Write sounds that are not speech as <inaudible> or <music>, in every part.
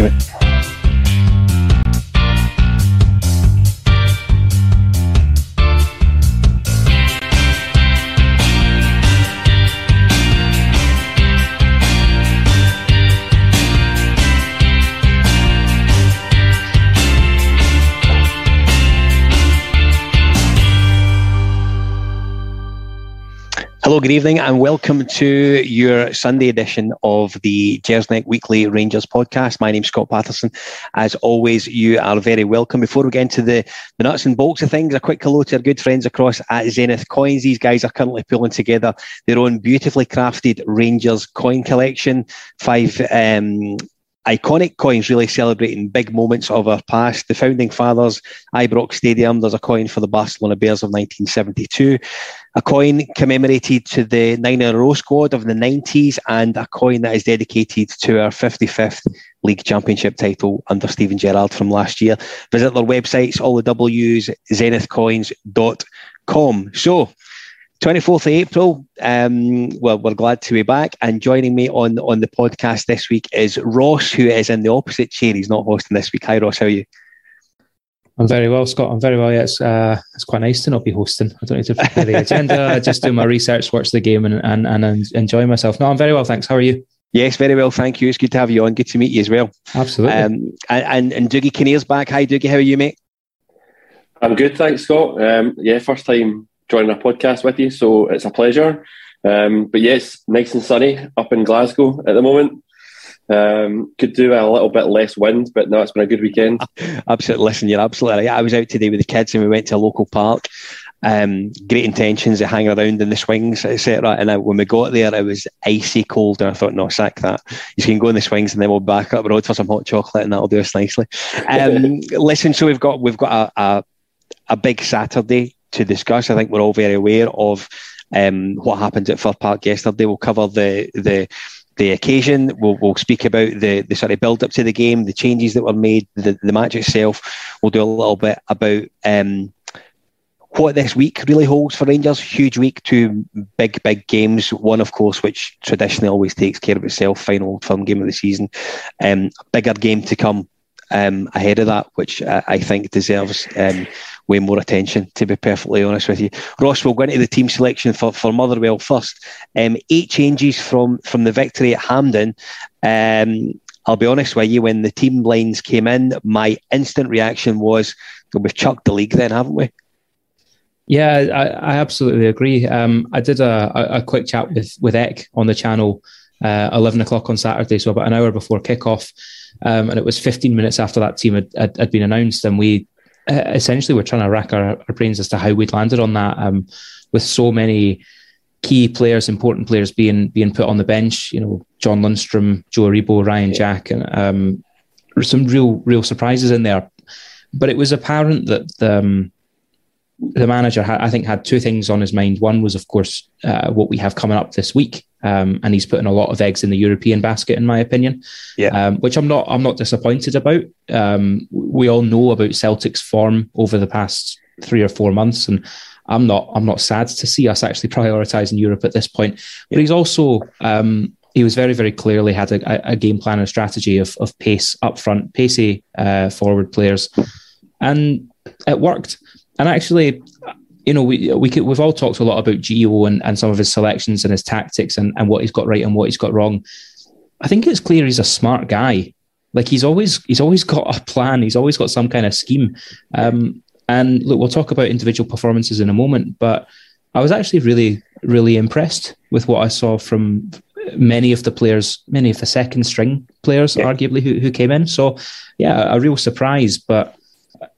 you. Good evening, and welcome to your Sunday edition of the Gersnet Weekly Rangers podcast. My name's Scott Patterson. As always, you are very welcome. Before we get into the, the nuts and bolts of things, a quick hello to our good friends across at Zenith Coins. These guys are currently pulling together their own beautifully crafted Rangers coin collection. Five um, iconic coins really celebrating big moments of our past. The founding fathers, Ibrox Stadium, there's a coin for the Barcelona Bears of 1972, a coin commemorated to the nine in a row squad of the 90s, and a coin that is dedicated to our 55th League Championship title under Steven Gerrard from last year. Visit their websites, all the W's, zenithcoins.com. So, 24th of April. Um, well, we're glad to be back. And joining me on on the podcast this week is Ross, who is in the opposite chair. He's not hosting this week. Hi, Ross. How are you? I'm very well, Scott. I'm very well. Yeah, it's uh, it's quite nice to not be hosting. I don't need to prepare the agenda. I <laughs> just do my research, watch the game, and, and and enjoy myself. No, I'm very well, thanks. How are you? Yes, very well, thank you. It's good to have you on. Good to meet you as well. Absolutely. Um, and, and and Dougie Kinnear's back. Hi, Dougie. How are you, mate? I'm good, thanks, Scott. Um, yeah, first time joining a podcast with you. So it's a pleasure. Um, but yes, nice and sunny up in Glasgow at the moment. Um, could do a little bit less wind, but no, it's been a good weekend. <laughs> Absolutely. Listen, you're absolutely right. I was out today with the kids and we went to a local park. Um, great intentions of hanging around in the swings, etc. And I, when we got there, it was icy cold, and I thought, no, sack that. You can go in the swings, and then we'll back up the road for some hot chocolate, and that'll do us nicely. Um, <laughs> listen, so we've got we've got a, a, a big Saturday to discuss. I think we're all very aware of um, what happened at Fir Park yesterday. We'll cover the the the occasion. We'll, we'll speak about the, the sort of build up to the game, the changes that were made, the, the match itself. We'll do a little bit about um, what this week really holds for Rangers. Huge week, two big, big games. One, of course, which traditionally always takes care of itself, final film game of the season. Um, bigger game to come um, ahead of that, which I, I think deserves um, way more attention, to be perfectly honest with you. Ross, we'll go into the team selection for, for Motherwell first. Um, eight changes from, from the victory at Hampden. Um, I'll be honest with you, when the team lines came in, my instant reaction was, we've chucked the league then, haven't we? Yeah, I, I absolutely agree. Um, I did a, a, quick chat with, with Eck on the channel, uh, 11 o'clock on Saturday, so about an hour before kickoff. Um, and it was 15 minutes after that team had, had, had, been announced, and we essentially we're trying to rack our, our, brains as to how we'd landed on that um, with so many key players, important players being being put on the bench. You know, John Lundstram, Joe Aribo, Ryan Jack, and um, some real real surprises in there. But it was apparent that the, um, the manager, I think, had two things on his mind. One was, of course, uh, what we have coming up this week, um, and he's putting a lot of eggs in the European basket, in my opinion. Yeah. Um, which I'm not. I'm not disappointed about. Um, we all know about Celtic's form over the past three or four months, and I'm not. I'm not sad to see us actually <laughs> prioritising Europe at this point. But he's also. Um, he was very, very clearly had a, a, game plan and strategy of, of pace up front, pacey uh, forward players, and it worked. And actually, you know, we we could, we've all talked a lot about Gio and, and some of his selections and his tactics and, and what he's got right and what he's got wrong. I think it's clear he's a smart guy. Like he's always he's always got a plan. He's always got some kind of scheme. Um, and look, we'll talk about individual performances in a moment, but I was actually really really impressed with what I saw from many of the players, many of the second string players, yeah. arguably who who came in. So yeah, a real surprise, but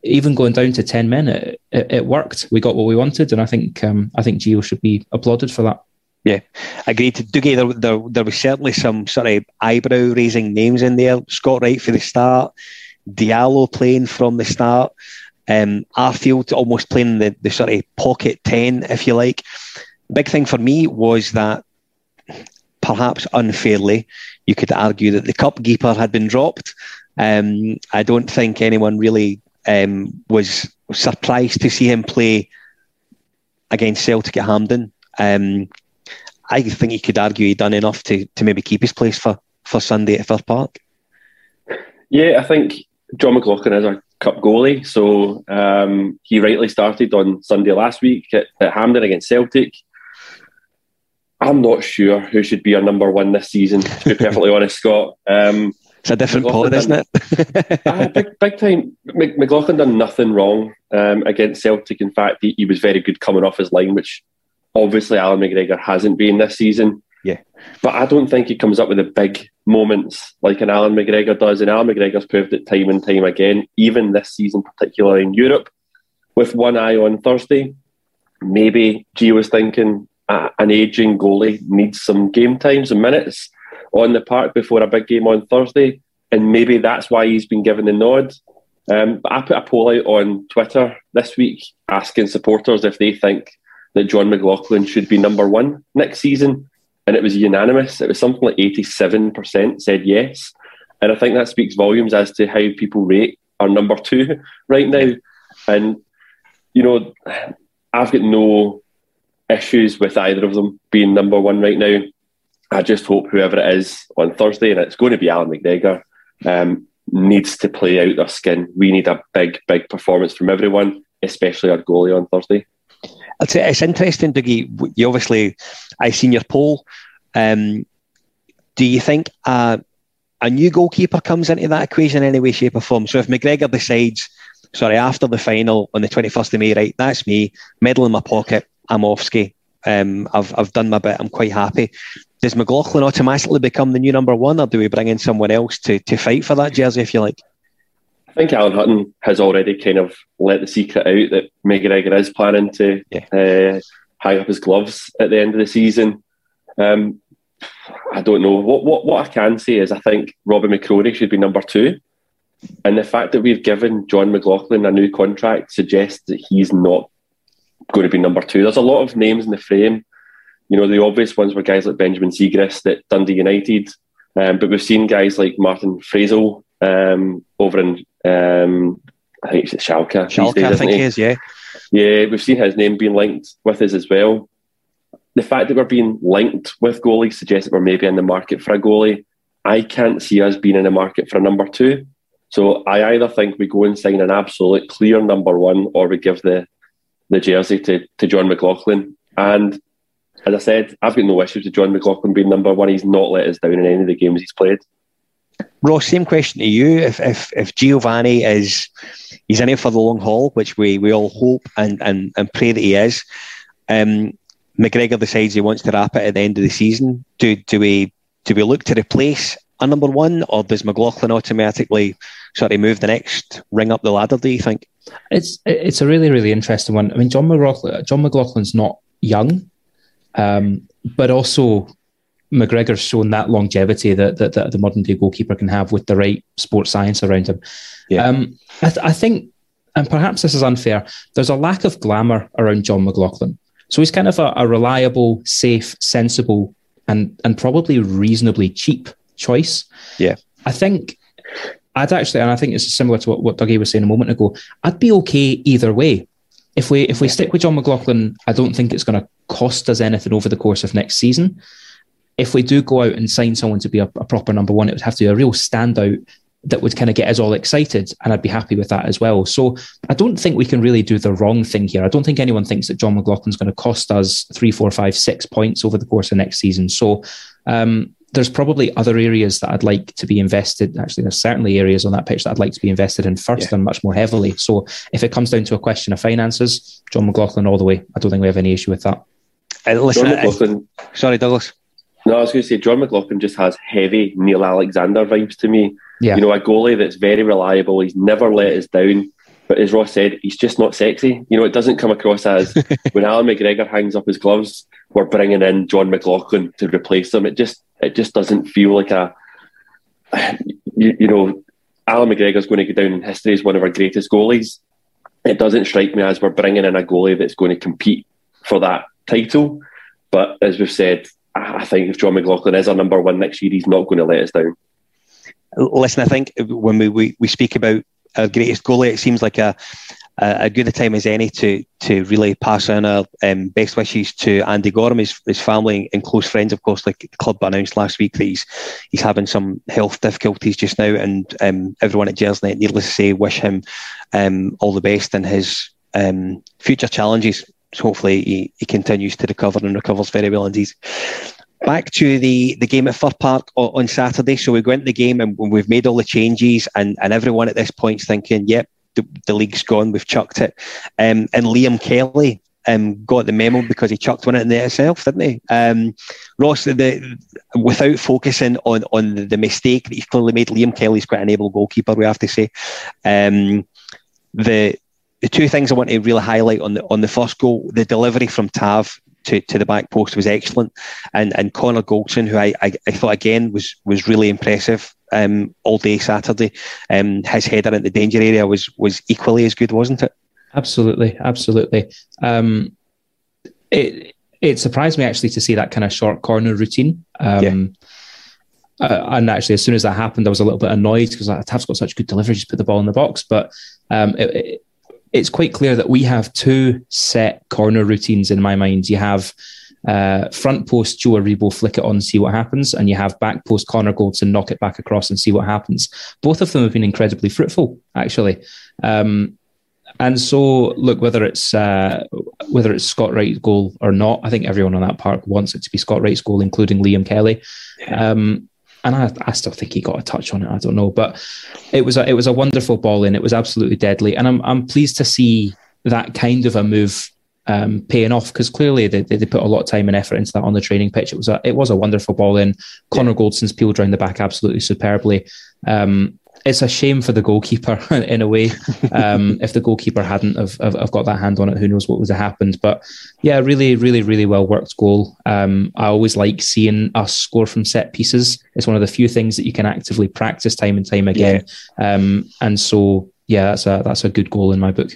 even going down to 10 men, it, it, it, worked. We got what we wanted. And I think um, I think Gio should be applauded for that. Yeah, agreed. Dougie, there, there, there was certainly some sort of eyebrow raising names in there. Scott Wright for the start, Diallo playing from the start, um, Arfield almost playing the, the sort of pocket 10, if you like. Big thing for me was that perhaps unfairly, you could argue that the cup keeper had been dropped. Um, I don't think anyone really um, was surprised to see him play against Celtic at Hampden. Um, I think he could argue he'd done enough to, to maybe keep his place for, for Sunday at Fir Park. Yeah, I think John McLaughlin is a cup goalie, so um, he rightly started on Sunday last week at, at Hampden against Celtic. I'm not sure who should be our number one this season. To be perfectly <laughs> honest, Scott. Um, it's a different pod, isn't it? uh, big, big time. McLaughlin done nothing wrong um, against Celtic. In fact, he, he, was very good coming off his line, which obviously Allan McGregor hasn't been this season. Yeah. But I don't think he comes up with the big moments like an Allan McGregor does. And Allan McGregor's proved it time and time again, even this season, particularly in Europe, with one eye on Thursday. Maybe G was thinking uh, an aging goalie needs some game times and minutes on the park before a big game on Thursday. And maybe that's why he's been given the nod. Um, I put a poll out on Twitter this week asking supporters if they think that John McLaughlin should be number one next season and it was unanimous. It was something like 87% said yes. And I think that speaks volumes as to how people rate our number two <laughs> right now. And, you know, I've got no issues with either of them being number one right now. I just hope whoever it is on Thursday, and it's going to be Allan McGregor, um, needs to play out their skin. We need a big, big performance from everyone, especially our goalie on Thursday. It's, it's interesting, Dougie. You obviously, I seen your poll. Um, do you think a new goalkeeper comes into that equation in any way, shape, or form? So if McGregor decides, sorry, after the final on the 21st of May, right, that's me, medal in my pocket, I'm off ski. Um, I've, I've done my bit, I'm quite happy. Does McLaughlin automatically become the new number one, or do we bring in someone else to, to fight for that jersey, if you like? I think Alan Hutton has already kind of let the secret out that McGregor is planning to yeah. uh, hang up his gloves at the end of the season. Um, I don't know. What, what what I can say is I think Robbie McCrorie should be number two. And the fact that we've given John McLaughlin a new contract suggests that he's not going to be number two. There's a lot of names in the frame. You know, the obvious ones were guys like Benjamin Siegrist at Dundee United. Um, but we've seen guys like Martin Fraisl um, over in um, I think it's Schalke. Schalke, days, I think he? he is, yeah. Yeah, we've seen his name being linked with us as well. The fact that we're being linked with goalies suggests that we're maybe in the market for a goalie. I can't see us being in the market for a number two. So I either think we go and sign an absolute clear number one, or we give the the jersey to, to John McLaughlin. And as I said, I've got no issues with John McLaughlin being number one. He's not let us down in any of the games he's played. Ross, same question to you. If if if Giovanni is he's in it for the long haul, which we, we all hope and, and, and pray that he is, um, McGregor decides he wants to wrap it at the end of the season. Do do we do we look to replace a number one, or does McLaughlin automatically sort of move the next ring up the ladder? Do you think? It's it's a really really interesting one. I mean, John McLaughlin John McLaughlin's not young, um, but also McGregor's shown that longevity that, that, that, the modern day goalkeeper can have with the right sports science around him. Yeah. Um, I, th- I, think, and perhaps this is unfair, there's a lack of glamour around John McLaughlin. So he's kind of a, a reliable, safe, sensible, and and probably reasonably cheap choice. Yeah. I think I'd actually, and I think it's similar to what, what Dougie was saying a moment ago, I'd be okay either way. If we if we stick with John McLaughlin, I don't think it's going to cost us anything over the course of next season if we do go out and sign someone to be a, a proper number one, it would have to be a real standout that would kind of get us all excited, and I'd be happy with that as well. So I don't think we can really do the wrong thing here. I don't think anyone thinks that John McLaughlin's going to cost us three, four, five, six points over the course of next season. So um, there's probably other areas that I'd like to be invested. Actually, there's certainly areas on that pitch that I'd like to be invested in first yeah. and much more heavily. So if it comes down to a question of finances, John McLaughlin all the way. I don't think we have any issue with that. Uh, listen, John McLaughlin. sorry, Douglas. No, I was going to say John McLaughlin just has heavy Neil Alexander vibes to me. Yeah. You know, a goalie that's very reliable. He's never let us down. But as Ross said, he's just not sexy. You know, it doesn't come across as <laughs> when Allan McGregor hangs up his gloves, we're bringing in John McLaughlin to replace him. It just it just doesn't feel like a you, you know, Allan McGregor's going to go down in history as one of our greatest goalies. It doesn't strike me as we're bringing in a goalie that's going to compete for that title. But as we've said, I think if John McLaughlin is our number one next year, he's not going to let us down. Listen, I think when we, we, we speak about our greatest goalie, it seems like a a good a time as any to to really pass on our um, best wishes to Andy Goram, his, his family and close friends. Of course, like the club announced last week that he's he's having some health difficulties just now, and um, everyone at Gersnet, needless to say, wish him um, all the best in his um, future challenges. Hopefully he, he continues to recover and recovers very well indeed back to the, the game at Fir Park on, Saturday. So we go into the game and we've made all the changes, and, and everyone at this point's thinking, yep, the, the league's gone, we've chucked it. Um, and Liam Kelly um, got the memo because he chucked one in there himself, didn't he? Um, Ross, the, without focusing on, on the mistake that he's clearly made, Liam Kelly's quite an able goalkeeper, we have to say. Um, the the two things I want to really highlight on the on the first goal, the delivery from Tav to, to the back post was excellent. And and Connor Goldson, who I, I, I thought again was was really impressive um, all day Saturday. Um, his header in the danger area was was equally as good, wasn't it? Absolutely, absolutely. Um, it it surprised me actually to see that kind of short corner routine. Um, yeah. Uh, and actually, as soon as that happened, I was a little bit annoyed because Tav's got such good delivery, just put the ball in the box. But um, it, it, it's quite clear that we have two set corner routines in my mind. You have uh, front post Joe Aribo flick it on, see what happens, and you have back post Connor Goldson knock it back across and see what happens. Both of them have been incredibly fruitful, actually. Um, and so, look, whether it's uh, whether it's Scott Wright's goal or not, I think everyone on that park wants it to be Scott Wright's goal, including Liam Kelly. Um, and I, I still think he got a touch on it. I don't know, but it was a it was a wonderful ball in. It was absolutely deadly, and I'm I'm pleased to see that kind of a move um, paying off because clearly they, they, put a lot of time and effort into that on the training pitch. It was a it was a wonderful ball in. Connor Goldson's peeled around the back absolutely superbly. Um, it's a shame for the goalkeeper <laughs> in a way. Um, <laughs> if the goalkeeper hadn't have, have, have, got that hand on it, who knows what would have happened. But yeah, really, really, really well worked goal. Um, I always like seeing us score from set pieces. It's one of the few things that you can actively practice time and time again. Yeah. Um, and so yeah, that's a that's a good goal in my book.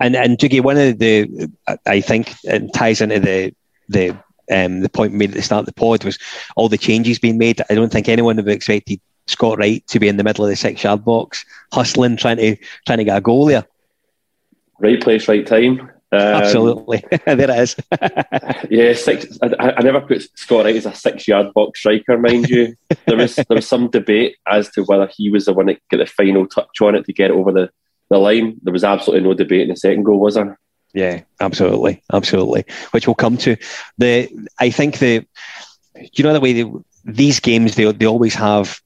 And and Jiggy, one of the I think it ties into the the um, the point made at the start of the pod was all the changes being made. I don't think anyone would have expected Scott Wright to be in the middle of the six yard box, hustling, trying to trying to get a goal there. Right place, right time. Um, Absolutely, <laughs> there it is. <laughs> yeah, six. I, I, never put Scott Wright as a six-yard box striker, mind you. There was there was some debate as to whether he was the one that got the final touch on it to get it over the, the line. There was absolutely no debate in the second goal, was there? Yeah, absolutely, absolutely. Which we'll come to. The I think the you know the way they, these games they they always have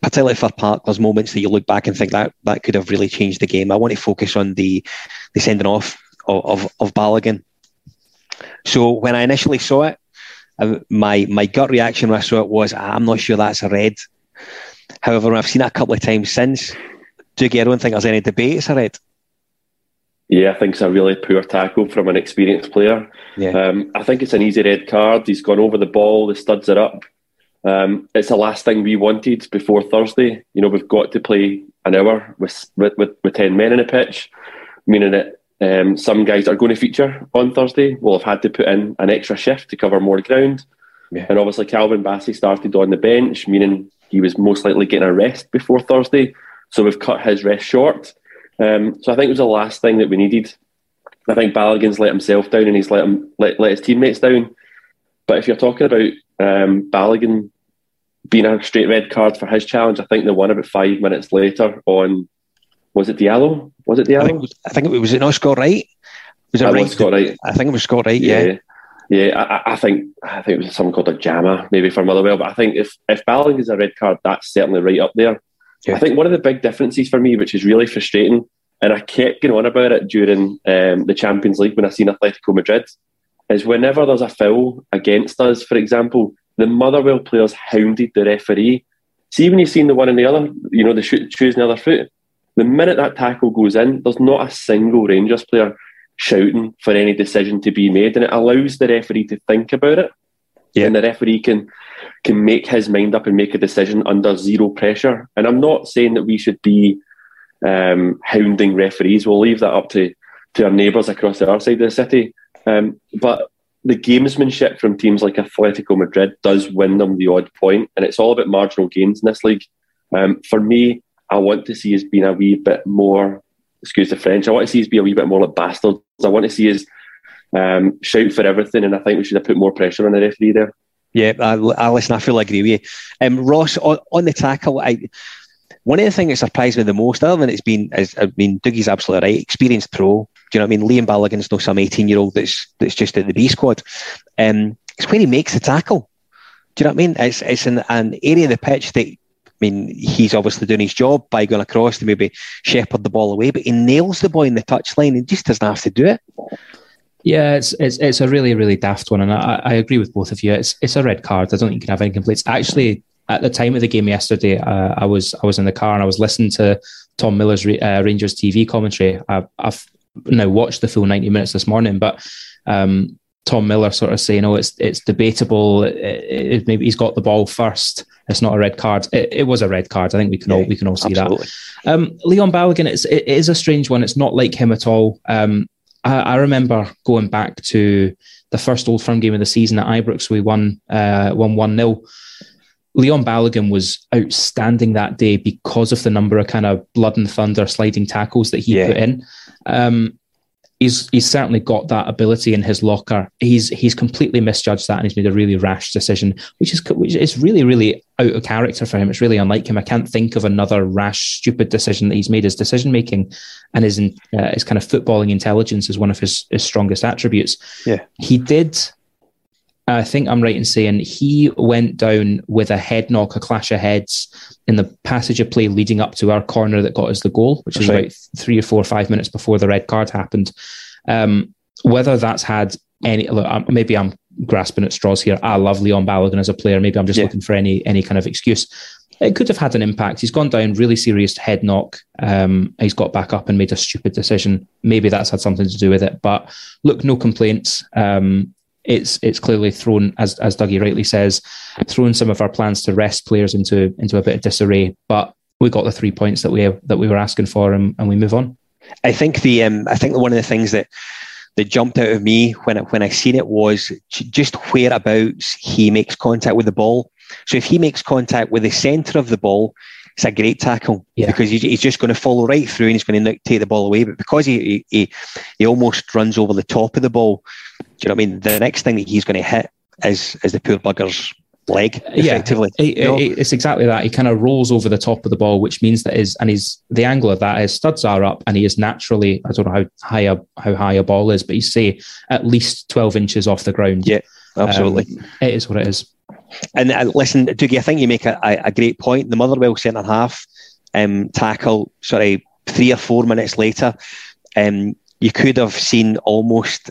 particularly Fir Park, there's moments that you look back and think that that could have really changed the game. I want to focus on the the sending off of, of, of Balogun. So when I initially saw it, my my gut reaction when I saw it was I'm not sure that's a red. However, I've seen it a couple of times since, Dougie, I don't think there's any debate it's a red. Yeah, I think it's a really poor tackle from an experienced player. Yeah. Um, I think it's an easy red card. He's gone over the ball, the studs are up. Um, it's the last thing we wanted before Thursday. You know, we've got to play an hour with with, with, with ten men in the pitch, meaning that um, some guys are going to feature on Thursday We'll have had to put in an extra shift to cover more ground. Yeah. And obviously, Calvin Bassey started on the bench, meaning he was most likely getting a rest before Thursday. So we've cut his rest short. Um, so I think it was the last thing that we needed. I think Balogun's let himself down and he's let him let, let his teammates down. But if you're talking about um, Balogun being a straight red card for his challenge. I think the one about five minutes later on was it Diallo? Was it Diallo? I think, I think it was it not Scott Wright? Was it right? Scott Wright? I think it was Scott Wright. Yeah. yeah. Yeah, I, I, think I think it was something called a jammer, maybe for Motherwell. But I think if if Balling is a red card, that's certainly right up there. Yeah. I think one of the big differences for me, which is really frustrating, and I kept going on about it during um, the Champions League when I seen Atletico Madrid, is whenever there's a foul against us, for example, the Motherwell players hounded the referee. See, when you've seen the one in the other, you know, the shoot, choosing the other foot, the minute that tackle goes in, there's not a single Rangers player shouting for any decision to be made, and it allows the referee to think about it. Yeah. And the referee can can make his mind up and make a decision under zero pressure. And I'm not saying that we should be um, hounding referees. We'll leave that up to to our neighbours across the other side of the city. Um, but the gamesmanship from teams like Atletico Madrid does win them the odd point, and it's all about marginal gains in this league. Um, for me, I want to see us being a wee bit more excuse the French. I want to see us be a wee bit more like bastards. I want to see us um, shout for everything, and I think we should have put more pressure on the referee there. Yeah, I, I listen. I fully agree with you. Um, Ross on, on the tackle, I one of the things that surprised me the most, other than it's been, I mean, Dougie's absolutely right. Experienced pro. Do you know what I mean? Liam Balogun's no some 18 year old that's that's just at the B squad. Um, it's where he makes the tackle. Do you know what I mean? It's it's in an area of the pitch that I mean, he's obviously doing his job by going across to maybe shepherd the ball away, but he nails the boy in the touchline and just doesn't have to do it. Yeah, it's it's it's a really really daft one, and I, I agree with both of you. It's it's a red card. I don't think you can have any complaints. Actually, at the time of the game yesterday, uh, I was I was in the car and I was listening to Tom Miller's uh, Rangers TV commentary. I, have now watched the full ninety minutes this morning, but um, Tom Miller sort of saying, "Oh, it's it's debatable. It, it, maybe he's got the ball first. It's not a red card. It, it was a red card. I think we can yeah, all we can all see absolutely. that." Um, Leon Balogun, it's it is a strange one. It's not like him at all. Um, I, I, remember going back to the first Old Firm game of the season at Ibrox. We won uh, won one 0 Leon Balogun was outstanding that day because of the number of kind of blood and thunder sliding tackles that he yeah. put in. Um, he's he's certainly got that ability in his locker. He's he's completely misjudged that and he's made a really rash decision, which is which is really really out of character for him. It's really unlike him. I can't think of another rash, stupid decision that he's made. His decision making and his uh, his kind of footballing intelligence is one of his his strongest attributes. Yeah, he did. I think I'm right in saying he went down with a head knock, a clash of heads in the passage of play leading up to our corner that got us the goal, which is right. about three or four or five minutes before the red card happened. Um, whether that's had any, look, maybe I'm grasping at straws here. I love Leon Balogun as a player. Maybe I'm just yeah. looking for any any kind of excuse. It could have had an impact. He's gone down, really serious head knock. Um, he's got back up and made a stupid decision. Maybe that's had something to do with it. But look, no complaints. Um, it's it's clearly thrown, as as Dougie rightly says, thrown some of our plans to rest players into into a bit of disarray. But we got the three points that we that we were asking for, and, and we move on. I think the um, I think one of the things that that jumped out of me when I, when I seen it was just whereabouts he makes contact with the ball. So if he makes contact with the centre of the ball, it's a great tackle yeah. because he's just going to follow right through and he's going to take the ball away. But because he, he he almost runs over the top of the ball, you know what I mean? The next thing that he's going to hit is is the poor bugger's leg effectively. Yeah, it, it, it's exactly that. He kind of rolls over the top of the ball, which means that his and his the angle of that his studs are up, and he is naturally I don't know how high a how high a ball is, but he's say at least twelve inches off the ground. Yeah, absolutely. Um, it is what it is. And uh, listen, Dougie, I think you make a, a, a great point. The Motherwell centre half um, tackle, sorry, three or four minutes later, um, you could have seen almost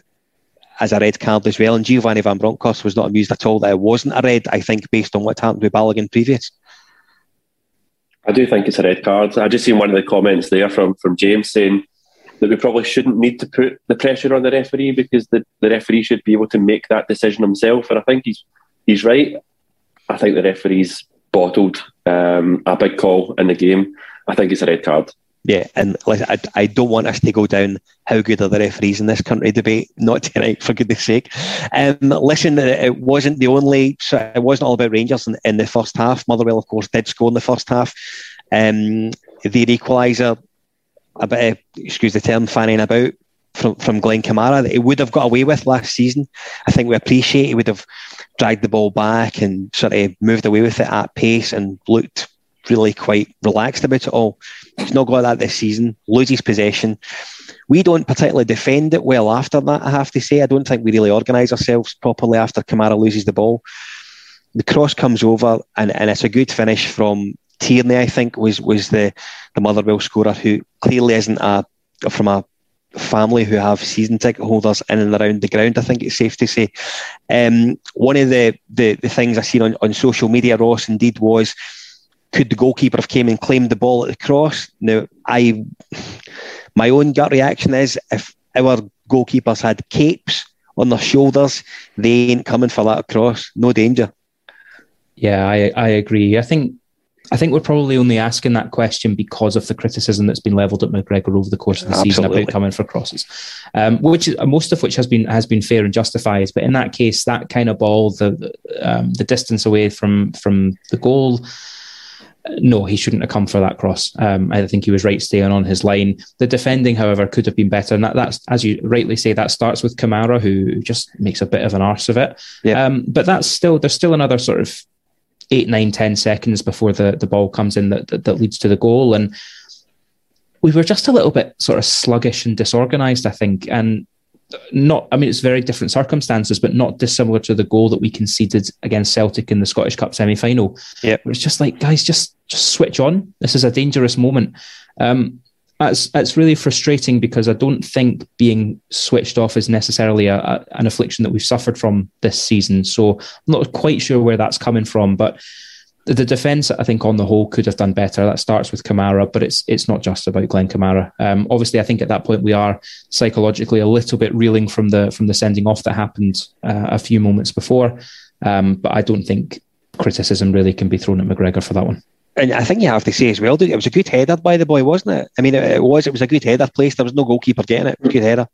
as a red card as well. And Giovanni Van Bronckhorst was not amused at all that it wasn't a red, I think, based on what happened with Balogun previous. I do think it's a red card. I just seen one of the comments there from, from James saying that we probably shouldn't need to put the pressure on the referee because the, the referee should be able to make that decision himself. And I think he's he's right. I think the referee's bottled um, a big call in the game. I think it's a red card. Yeah, and I, I don't want us to go down how good are the referees in this country debate. Not <laughs> tonight, for goodness sake. Um, listen, it wasn't the only. It wasn't all about Rangers in, in the first half. Motherwell, of course, did score in the first half. Um, the equaliser, a bit, of, excuse the term, fanning about from from Glenn Kamara that he would have got away with last season. I think we appreciate he would have dragged the ball back and sort of moved away with it at pace and looked really quite relaxed about it all. He's not got that this season. Loses possession. We don't particularly defend it well after that. I have to say, I don't think we really organise ourselves properly after Kamara loses the ball. The cross comes over, and, and it's a good finish from Tierney. I think was was the the Motherwell scorer who clearly isn't a from a family who have season ticket holders in and around the ground. I think it's safe to say. Um, one of the, the, the things I seen on, on social media, Ross, indeed was could the goalkeeper have came and claimed the ball at the cross? Now, I my own gut reaction is if our goalkeepers had capes on their shoulders, they ain't coming for that cross. No danger. Yeah, I, I agree. I think I think we're probably only asking that question because of the criticism that's been levelled at McGregor over the course of the Absolutely. season about coming for crosses, um, which is, most of which has been has been fair and justified. But in that case, that kind of ball, the um, the distance away from from the goal, no, he shouldn't have come for that cross. Um, I think he was right staying on his line. The defending, however, could have been better. And that, that's, as you rightly say, that starts with Kamara, who just makes a bit of an arse of it. Yeah. Um, but that's still, there's still another sort of eight, nine, ten seconds before the, the ball comes in that, that, that leads to the goal. And we were just a little bit sort of sluggish and disorganized, I think. And not, I mean, it's very different circumstances, but not dissimilar to the goal that we conceded against Celtic in the Scottish Cup semi final. Yeah. It's just like, guys, just, just switch on. This is a dangerous moment. Um, it's, it's really frustrating because I don't think being switched off is necessarily a, a, an affliction that we've suffered from this season. So I'm not quite sure where that's coming from, but the defence, I think, on the whole, could have done better. That starts with Kamara, but it's it's not just about Glenn Kamara. Um, obviously, I think at that point we are psychologically a little bit reeling from the from the sending off that happened uh, a few moments before. Um, but I don't think criticism really can be thrown at McGregor for that one. And I think you have to say as well, it was a good header by the boy, wasn't it? I mean, it, was. It was a good header placed. There was no goalkeeper getting it. it good header.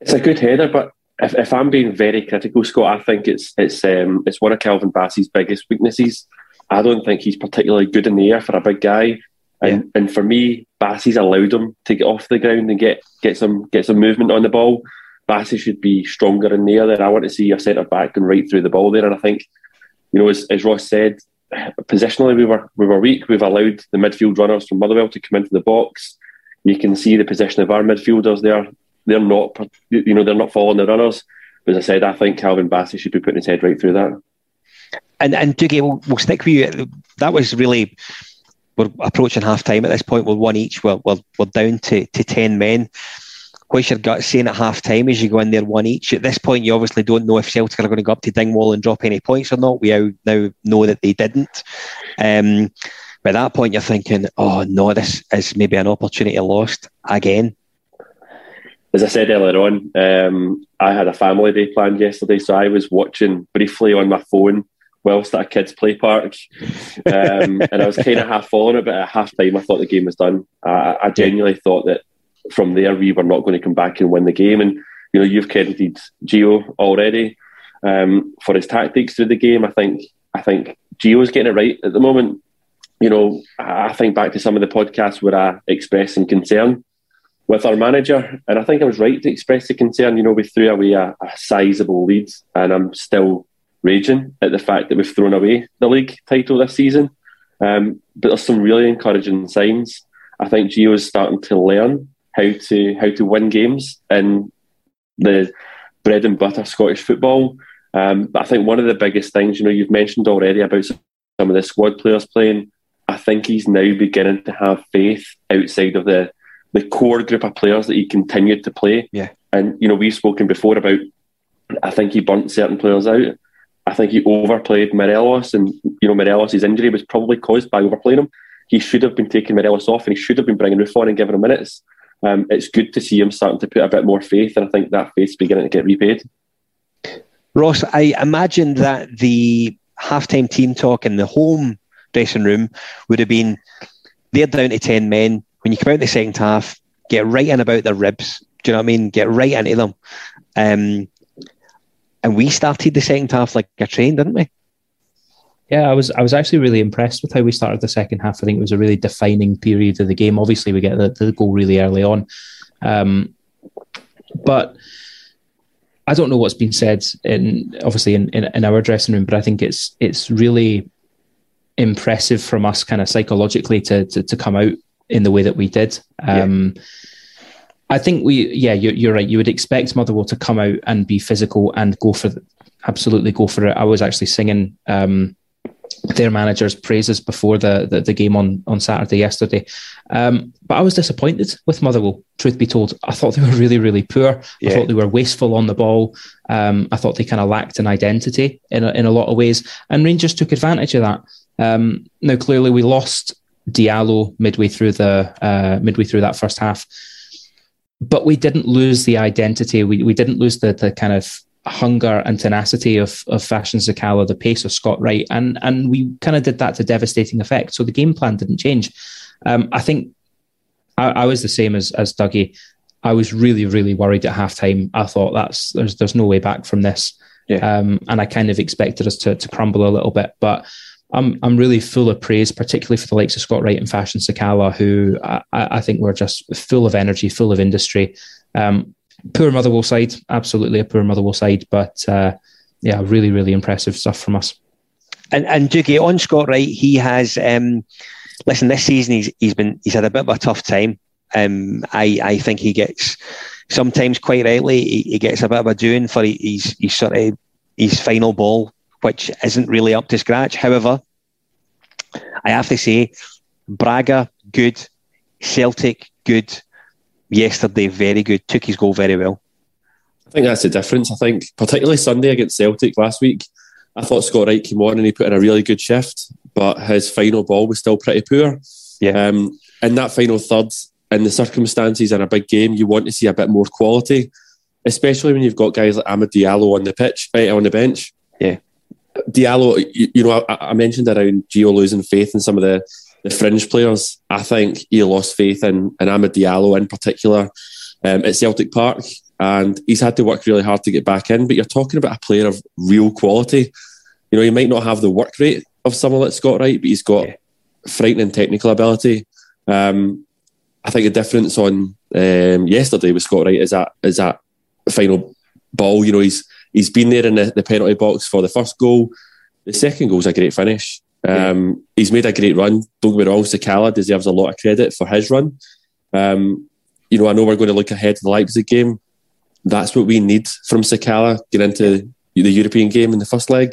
It's a good header, but if, if I'm being very critical, Scott, I think it's it's um, it's one of Calvin Bassey's biggest weaknesses. I don't think he's particularly good in the air for a big guy. And yeah. and for me, Bassey's allowed him to get off the ground and get, get some get some movement on the ball. Bassey should be stronger in the air there. I want to see a centre back going right through the ball there. And I think, you know, as, as Ross said, positionally we were we were weak. We've allowed the midfield runners from Motherwell to come into the box. You can see the position of our midfielders there. They're not you know, they're not following the runners. But as I said, I think Calvin Bassey should be putting his head right through that. And and Dougie, we'll, we'll stick with you. That was really we're approaching half time at this point. We're one each. We're, we're, we're down to, to 10 men. What's your gut saying at half time as you go in there one each? At this point, you obviously don't know if Celtic are going to go up to Dingwall and drop any points or not. We now know that they didn't. Um, by that point, you're thinking, oh no, this is maybe an opportunity lost again. As I said earlier on, um, I had a family day planned yesterday, so I was watching briefly on my phone whilst at a kids' play park. Um, <laughs> and I was kind of half falling it, but at half time I thought the game was done. I, I genuinely thought that from there we were not going to come back and win the game. And you know, you've credited Gio already um, for his tactics through the game. I think I think Gio's getting it right at the moment. You know, I think back to some of the podcasts where I expressed some concern with our manager, and I think I was right to express the concern. You know, we threw away a, a sizable lead, and I'm still raging at the fact that we've thrown away the league title this season. Um, but there's some really encouraging signs. I think Gio is starting to learn how to how to win games in the bread and butter Scottish football. Um, but I think one of the biggest things, you know, you've mentioned already about some of the squad players playing. I think he's now beginning to have faith outside of the the core group of players that he continued to play. Yeah. And you know, we've spoken before about I think he burnt certain players out. I think he overplayed Morelos, and you know Morelos' injury was probably caused by overplaying him. He should have been taking Morelos off, and he should have been bringing Roofe on and giving him minutes. Um, it's good to see him starting to put a bit more faith, and I think that faith's beginning to get repaid. Ross, I imagine that the halftime team talk in the home dressing room would have been they're down to 10 men. When you come out the second half, get right in about their ribs. Do you know what I mean? Get right into them. Um, and we started the second half like a train, didn't we? Yeah, I was I was actually really impressed with how we started the second half. I think it was a really defining period of the game. Obviously, we get the, the goal really early on, um, but I don't know what's been said in obviously in, in, in, our dressing room, but I think it's it's really impressive from us kind of psychologically to, to, to come out in the way that we did. Um, yeah. I think we, yeah, you're, you're, right. You would expect Motherwell to come out and be physical and go for, the, absolutely go for it. I was actually singing um, their manager's praises before the, the, the game on on Saturday yesterday, um, but I was disappointed with Motherwell. Truth be told, I thought they were really really poor. Yeah. I thought they were wasteful on the ball. Um, I thought they kind of lacked an identity in a, in a lot of ways, and Rangers took advantage of that. Um, now, clearly, we lost Diallo midway through the uh, midway through that first half but we didn't lose the identity. We, we didn't lose the, the kind of hunger and tenacity of, of Fashion Sakala, the pace of Scott Wright. And, and we kind of did that to devastating effect. So the game plan didn't change. Um, I think I, I, was the same as, as Dougie. I was really, really worried at halftime. I thought that's there's there's no way back from this. Yeah. Um, and I kind of expected us to, to crumble a little bit. But I'm I'm really full of praise, particularly for the likes of Scott Wright and Fashion Sakala, who I, I think were just full of energy, full of industry. Um, poor Motherwell side, absolutely a poor Motherwell side, but uh, yeah, really, really impressive stuff from us. And and Dougie, on Scott Wright, he has um, listen. This season, he's he's been he's had a bit of a tough time. Um, I I think he gets sometimes quite rightly he, he gets a bit of a doing for his his sort of his final ball which isn't really up to scratch. However, I have to say, Braga, good. Celtic, good. Yesterday, very good. Took his goal very well. I think that's the difference. I think, particularly Sunday against Celtic last week, I thought Scott Wright came on and he put in a really good shift, but his final ball was still pretty poor. Yeah. Um, in that final third, in the circumstances in a big game, you want to see a bit more quality, especially when you've got guys like Amad Diallo on the pitch, right, on the bench. Yeah. Diallo, you, you know, I, I, mentioned around Gio losing faith in some of the, the fringe players. I think he lost faith in, in Amad Diallo in particular um, at Celtic Park, and he's had to work really hard to get back in. But you're talking about a player of real quality. You know, he might not have the work rate of someone like Scott Wright, but he's got frightening technical ability. Um, I think the difference on um, yesterday with Scott Wright is that is that final ball. You know, he's he's been there in the, the penalty box for the first goal. The second goal is a great finish. Um, yeah. He's made a great run. Don't get me wrong, Sakala deserves a lot of credit for his run. Um, you know, I know we're going to look ahead to the Leipzig game. That's what we need from Sakala get into the European game in the first leg.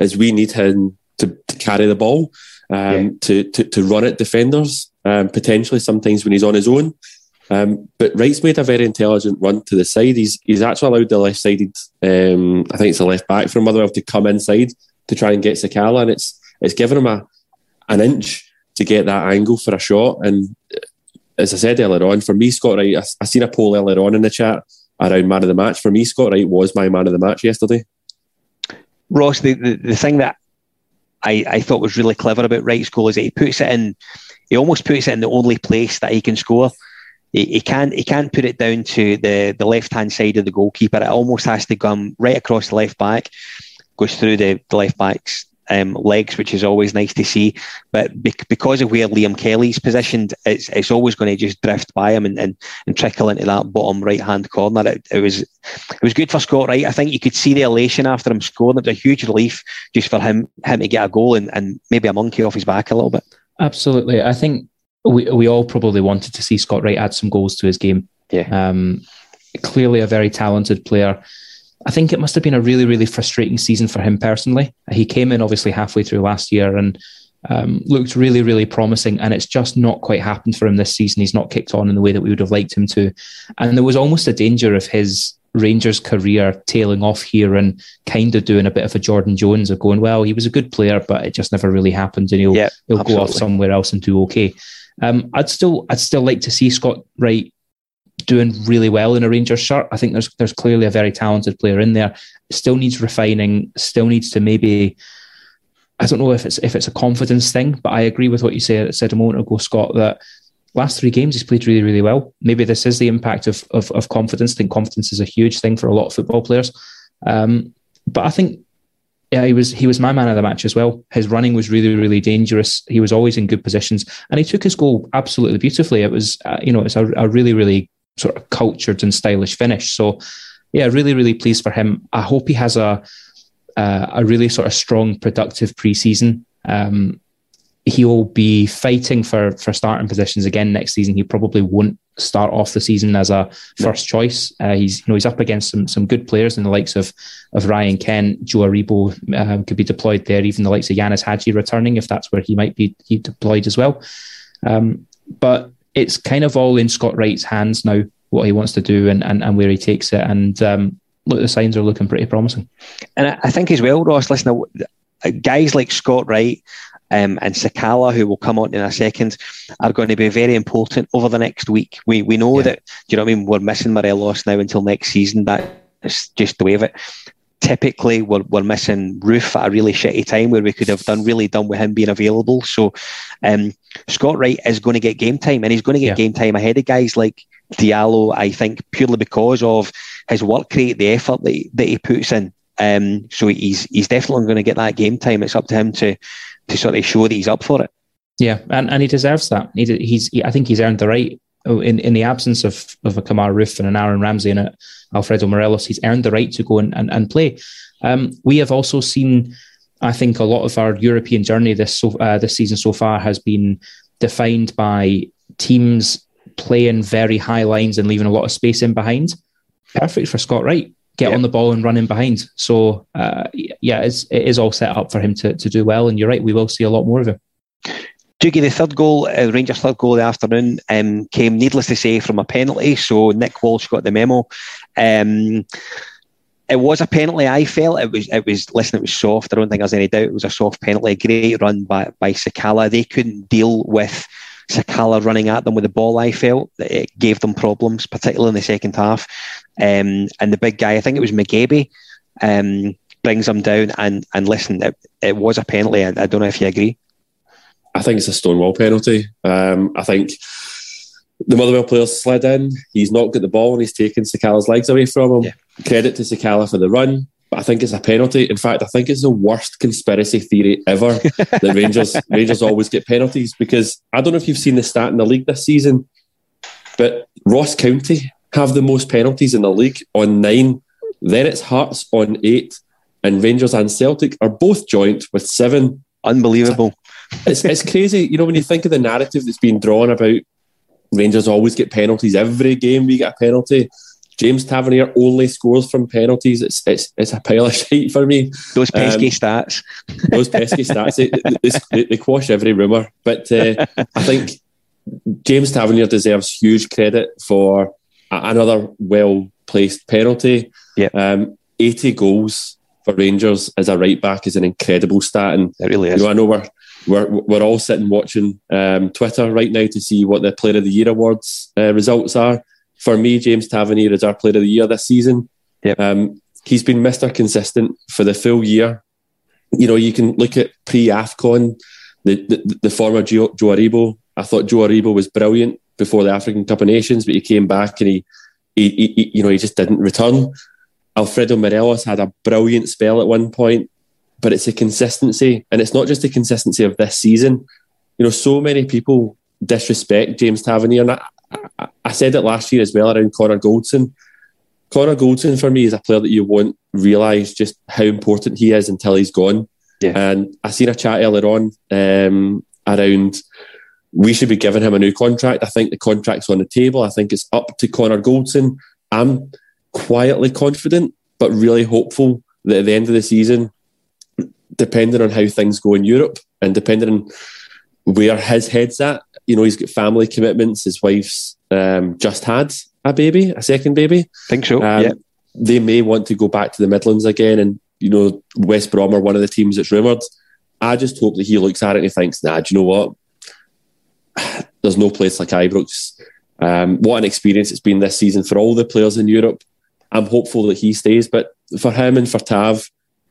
Is we need him to, to carry the ball, um, yeah. to, to, to run at defenders, um, potentially sometimes when he's on his own. Um, but Wright's made a very intelligent run to the side. He's he's actually allowed the left sided, um, I think it's the left back from Motherwell to come inside to try and get Sakala, and it's it's given him a an inch to get that angle for a shot. And as I said earlier on, for me, Scott Wright, I, I seen a poll earlier on in the chat around man of the match. For me, Scott Wright was my man of the match yesterday. Ross, the, the, the thing that I, I thought was really clever about Wright's goal is that he puts it in, he almost puts it in the only place that he can score he, he can't he can't put it down to the the left hand side of the goalkeeper. It almost has to come right across the left back, goes through the, the left back's um, legs, which is always nice to see. But be- because of where Liam Kelly's positioned, it's it's always going to just drift by him and, and, and trickle into that bottom right hand corner. It, it, was it was good for Scott Wright. I think you could see the elation after him scoring. It was a huge relief just for him him to get a goal and, and maybe a monkey off his back a little bit. Absolutely, I think we we all probably wanted to see Scott Wright add some goals to his game. Yeah. Um, clearly a very talented player. I think it must have been a really, really frustrating season for him personally. He came in obviously halfway through last year and um, looked really, really promising, and it's just not quite happened for him this season. He's not kicked on in the way that we would have liked him to, and there was almost a danger of his Rangers career tailing off here and kind of doing a bit of a Jordan Jones of going, well, he was a good player, but it just never really happened, and he'll he'll go off somewhere else and do okay. Um, I'd still I'd still like to see Scott Wright doing really well in a Rangers shirt. I think there's there's clearly a very talented player in there. Still needs refining. Still needs to maybe. I don't know if it's if it's a confidence thing, but I agree with what you said said a moment ago, Scott. That last three games he's played really really well. Maybe this is the impact of of, of confidence. I think confidence is a huge thing for a lot of football players. Um, but I think yeah, he was he was my man of the match as well. His running was really really dangerous. He was always in good positions, and he took his goal absolutely beautifully. It was uh, you know it's a, a, really really sort of cultured and stylish finish. So yeah, really really pleased for him. I hope he has a uh, a really sort of strong productive preseason. Um, he'll be fighting for for starting positions again next season. He probably won't start off the season as a first choice. Uh, he's you know he's up against some some good players in the likes of of Ryan Kent, Joe Aribo um, could be deployed there. Even the likes of Ianis Hagi returning if that's where he might be he deployed as well. Um, but it's kind of all in Scott Wright's hands now what he wants to do and and, and where he takes it. And um, look, the signs are looking pretty promising. And I think as well, Ross. Listen, guys like Scott Wright um, and Sakala, who will come on in a second, are going to be very important over the next week. We we know yeah. that, do you know what I mean? We're missing Morelos now until next season. That's just the way of it. Typically, we're, we're missing Roofe at a really shitty time where we could have done really done with him being available. So, um, Scott Wright is going to get game time, and he's going to get yeah. game time ahead of guys like Diallo. I think purely because of his work rate, the effort that he, that he puts in Um, so he's he's definitely going to get that game time. It's up to him to to sort of show that he's up for it. Yeah, and, and he deserves that. He, he's he, I think he's earned the right in in the absence of of a Kemar Roofe and an Aaron Ramsey and a Alfredo Morelos. He's earned the right to go and and, and play. Um, we have also seen. I think a lot of our European journey this so, uh, this season so far has been defined by teams playing very high lines and leaving a lot of space in behind. Perfect for Scott Wright. Get on the ball and run in behind. So uh, yeah, it's, it is all set up for him to, to do well. And you're right, we will see a lot more of him. Dougie, the third goal, uh, Rangers' third goal of the afternoon, um, came, needless to say, from a penalty. So Nick Walsh got the memo. Um, it was a penalty. I felt it was. It was. Listen, it was soft. I don't think there's any doubt. It was a soft penalty. A great run by by Sakala. They couldn't deal with Sakala running at them with the ball, I felt it gave them problems, particularly in the second half. Um, and the big guy, I think it was Mugabi, um, brings him down. And and listen, it, it was a penalty. I, I, don't know if you agree. I think it's a stonewall penalty. Um, I think the Motherwell player slid in. He's not got the ball and he's taken Sakala's legs away from him. Yeah. Credit to Sakala for the run. But I think it's a penalty. In fact, I think it's the worst conspiracy theory ever <laughs> that Rangers Rangers always get penalties because I don't know if you've seen the stat in the league this season, but Ross County have the most penalties in the league on nine. Then it's Hearts on eight, and Rangers and Celtic are both joint with seven. Unbelievable. It's it's crazy. You know when you think of the narrative that's been drawn about Rangers always get penalties every game. We get a penalty. James Tavernier only scores from penalties. It's it's it's a pile of <laughs> shit for me. Those pesky um, stats. those pesky <laughs> stats. They, they, they, quash every rumour. But uh, I think James Tavernier deserves huge credit for another well placed penalty. Yeah. Um, 80 goals for Rangers as a right back is an incredible stat. And it really is. You know, I know we're we're, we're all sitting watching um, Twitter right now to see what the Player of the Year awards uh, results are for me, James Tavernier is our player of the year this season. Yep. Um, he's been Mr. Consistent for the full year. You know, you can look at pre AFCON, the, the, the former Joe, Joe Aribo. I thought Joe Aribo was brilliant before the African Cup of Nations, but he came back and he, he, he you know, he just didn't return. Alfredo Morelos had a brilliant spell at one point, but it's a consistency, and it's not just the consistency of this season. You know, so many people disrespect James Tavernier, and I, I, said it last year as well around Connor Goldson. Connor Goldson for me is a player that you won't realise just how important he is until he's gone. Yeah. And I seen a chat earlier on um, around we should be giving him a new contract. I think the contract's on the table. I think it's up to Connor Goldson. I'm quietly confident, but really hopeful that at the end of the season, depending on how things go in Europe and depending on where his head's at, you know, he's got family commitments. His wife's um, just had a baby, a second baby. I think so. Um, yeah. They may want to go back to the Midlands again, and you know, West Brom are one of the teams that's rumoured. I just hope that he looks at it and he thinks, "Nah, do you know what? There's no place like Ibrox. Um, what an experience it's been this season for all the players in Europe. I'm hopeful that he stays, but for him and for Tav,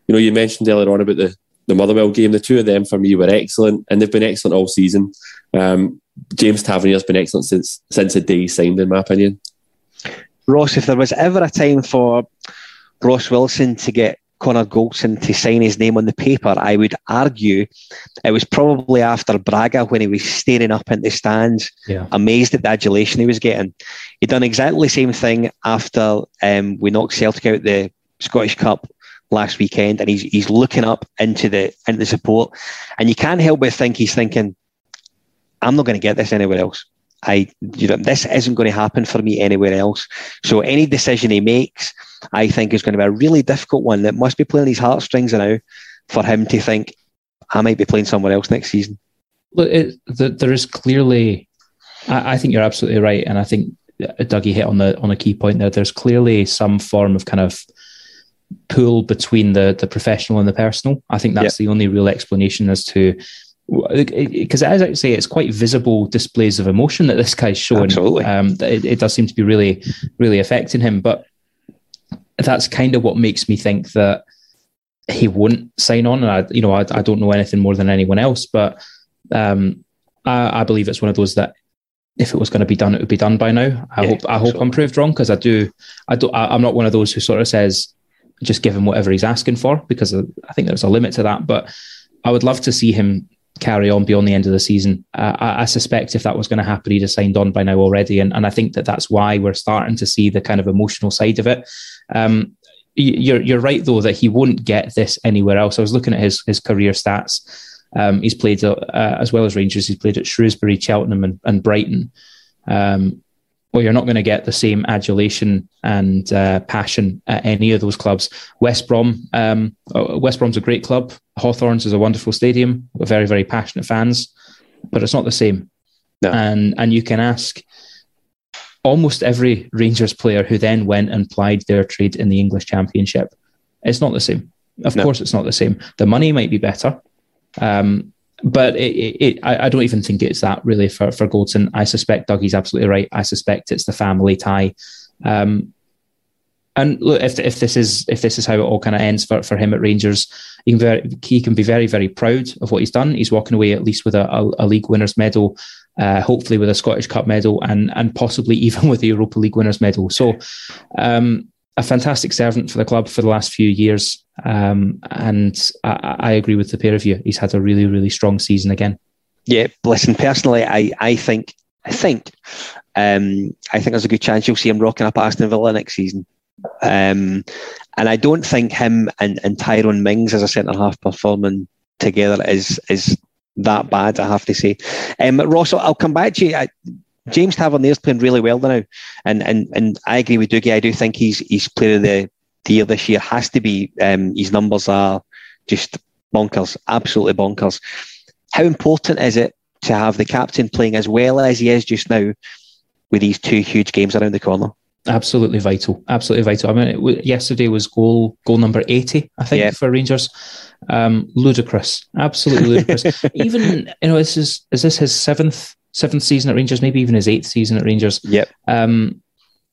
you know, you mentioned earlier on about the the Motherwell game. The two of them for me were excellent, and they've been excellent all season. Um, James Tavernier's been excellent since since the day he signed, in my opinion. Ross, if there was ever a time for Ross Wilson to get Connor Goldson to sign his name on the paper, I would argue it was probably after Braga when he was staring up into the stands, yeah. amazed at the adulation he was getting. He'd done exactly the same thing after um, we knocked Celtic out the Scottish Cup last weekend, and he's he's looking up into the into the support, and you can't help but think he's thinking, I'm not going to get this anywhere else. I, you know, this isn't going to happen for me anywhere else. So any decision he makes, I think is going to be a really difficult one that must be playing his heartstrings now for him to think, I might be playing somewhere else next season. Look, it, the, there is clearly, I, I, think you're absolutely right, and I think uh, Dougie hit on the on a key point there. There's clearly some form of kind of pull between the the professional and the personal. I think that's the only real explanation as to because as I say, it's quite visible displays of emotion that this guy's showing. Absolutely, um, it, it, does seem to be really, really affecting him. But that's kind of what makes me think that he won't sign on. And I, you know, I, I don't know anything more than anyone else, but um, I, I, believe it's one of those that if it was going to be done, it would be done by now. I yeah, hope I hope so. I'm proved wrong because I do. I do. I, I'm not one of those who sort of says just give him whatever he's asking for because I think there's a limit to that. But I would love to see him carry on beyond the end of the season. Uh, I, I, suspect if that was going to happen, he'd have signed on by now already. And, and I think that that's why we're starting to see the kind of emotional side of it. Um, you're you're right though that he won't get this anywhere else. I was looking at his his career stats. Um, he's played uh, as well as Rangers. He's played at Shrewsbury, Cheltenham, and, and Brighton. Um, well, you're not going to get the same adulation and uh, passion at any of those clubs. West Brom, um, uh, West Brom's a great club. Hawthorns is a wonderful stadium with very, very passionate fans, but it's not the same. No. And and you can ask almost every Rangers player who then went and plied their trade in the English Championship. It's not the same. Of no. course, it's not the same. The money might be better. Um, but it, it, it, I, don't even think it's that really for, for Goldson. I suspect Dougie's absolutely right. I suspect it's the family tie. Um, and look, if if this is if this is how it all kind of ends for, for him at Rangers, he can very he can be very very proud of what he's done. He's walking away at least with a, a, a league winners medal, uh, hopefully with a Scottish Cup medal, and and possibly <laughs> even with the Europa League winners medal. So, um, a fantastic servant for the club for the last few years. Um, and I, I, agree with the pair of you. He's had a really, really strong season again. Yeah, listen, personally, I, I think, I think, um, I think there's a good chance you'll see him rocking up at Aston Villa next season. Um, and I don't think him and, and Tyrone Mings as a centre half performing together is is that bad. I have to say. Um, Ross, I'll come back to you. I, James Tavernier's playing really well now, and and and I agree with Dougie. I do think he's he's player of the, the year this year has to be. Um, his numbers are just bonkers, absolutely bonkers. How important is it to have the captain playing as well as he is just now with these two huge games around the corner? Absolutely vital, absolutely vital. I mean, it, yesterday was goal goal number eighty, I think, yeah. for Rangers. Um, ludicrous, absolutely ludicrous. <laughs> Even you know, this is is this his seventh seventh season at Rangers, maybe even his eighth season at Rangers. Yep. Um,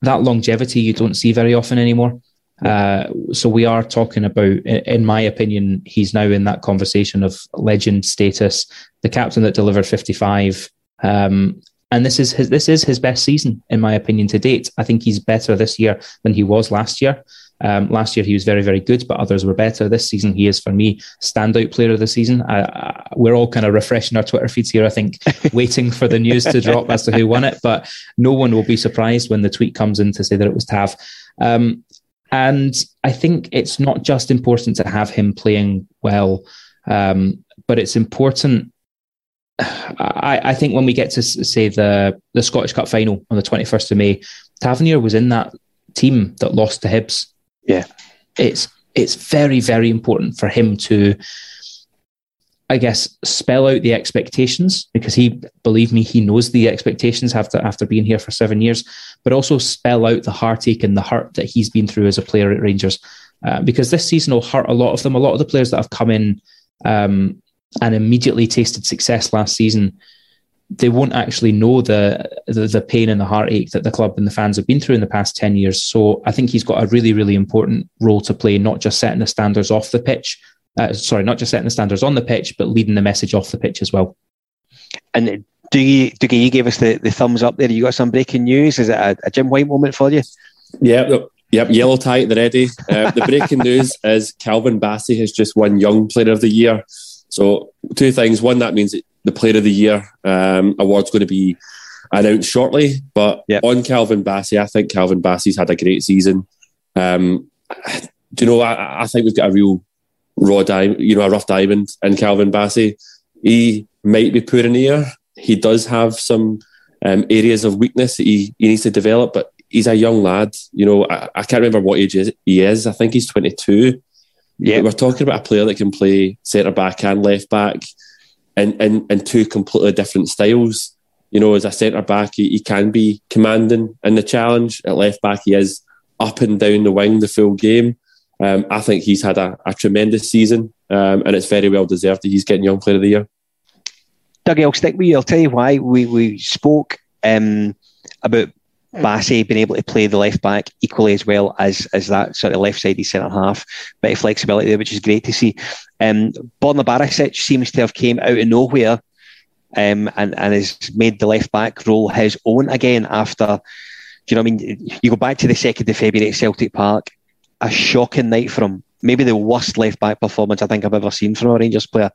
that longevity you don't see very often anymore. Uh, so we are talking about, in my opinion, he's now in that conversation of legend status, the captain that delivered 55. Um, and this is his this is his best season, in my opinion, to date. I think he's better this year than he was last year. Um, last year he was very, very good, but others were better. This season he is, for me, standout player of the season. I, I, we're all kind of refreshing our Twitter feeds here, I think, <laughs> waiting for the news to drop as to who won it. But no one will be surprised when the tweet comes in to say that it was Tav. Um, and I think it's not just important to have him playing well, um, but it's important. I, I, think when we get to say the the Scottish Cup final on the twenty first of May, Tavernier was in that team that lost to Hibs. Yeah, it's it's very very important for him to I guess spell out the expectations because he, believe me, he knows the expectations after after being here for seven years, but also spell out the heartache and the hurt that he's been through as a player at Rangers, uh, because this season will hurt a lot of them. A lot of the players that have come in um, and immediately tasted success last season they won't actually know the, the, the pain and the heartache that the club and the fans have been through in the past 10 years. So I think he's got a really, really important role to play, not just setting the standards off the pitch. Uh, sorry, not just setting the standards on the pitch, but leading the message off the pitch as well. And do you, do you give us the, the thumbs up there? You got some breaking news? Is it a, a Jim White moment for you? Yeah, Yep, yellow tie at the ready. Uh, the breaking <laughs> news is Calvin Bassey has just won Young Player of the Year. So two things. One, that means the Player of the Year um, award's going to be announced shortly. But yep. on Calvin Bassey, I think Calvin Bassey's had a great season. Um, do you know? I, I, think we've got a real raw diamond, you know, a rough diamond in Calvin Bassey. He might be poor in the air. He does have some um, areas of weakness that he, he needs to develop, but he's a young lad. You know, I, I can't remember what age he is. I think he's 22. Yeah, we're talking about a player that can play centre back and left back, in, in, in two completely different styles. You know, as a centre back, he, he can be commanding in the challenge. At left back, he is up and down the wing the full game. Um, I think he's had a, a tremendous season, um, and it's very well deserved that he's getting Young Player of the Year. Dougie, I'll stick with you. I'll tell you why. We we spoke um, about Bassey being able to play the left back equally as well as as that sort of left sided centre half. Bit of flexibility there, which is great to see. Um, Borna Barisic seems to have came out of nowhere um, and, and has made the left back role his own again after, do you know what I mean? You go back to the 2nd of February at Celtic Park a shocking night for him. Maybe the worst left back performance I think I've ever seen from a Rangers player.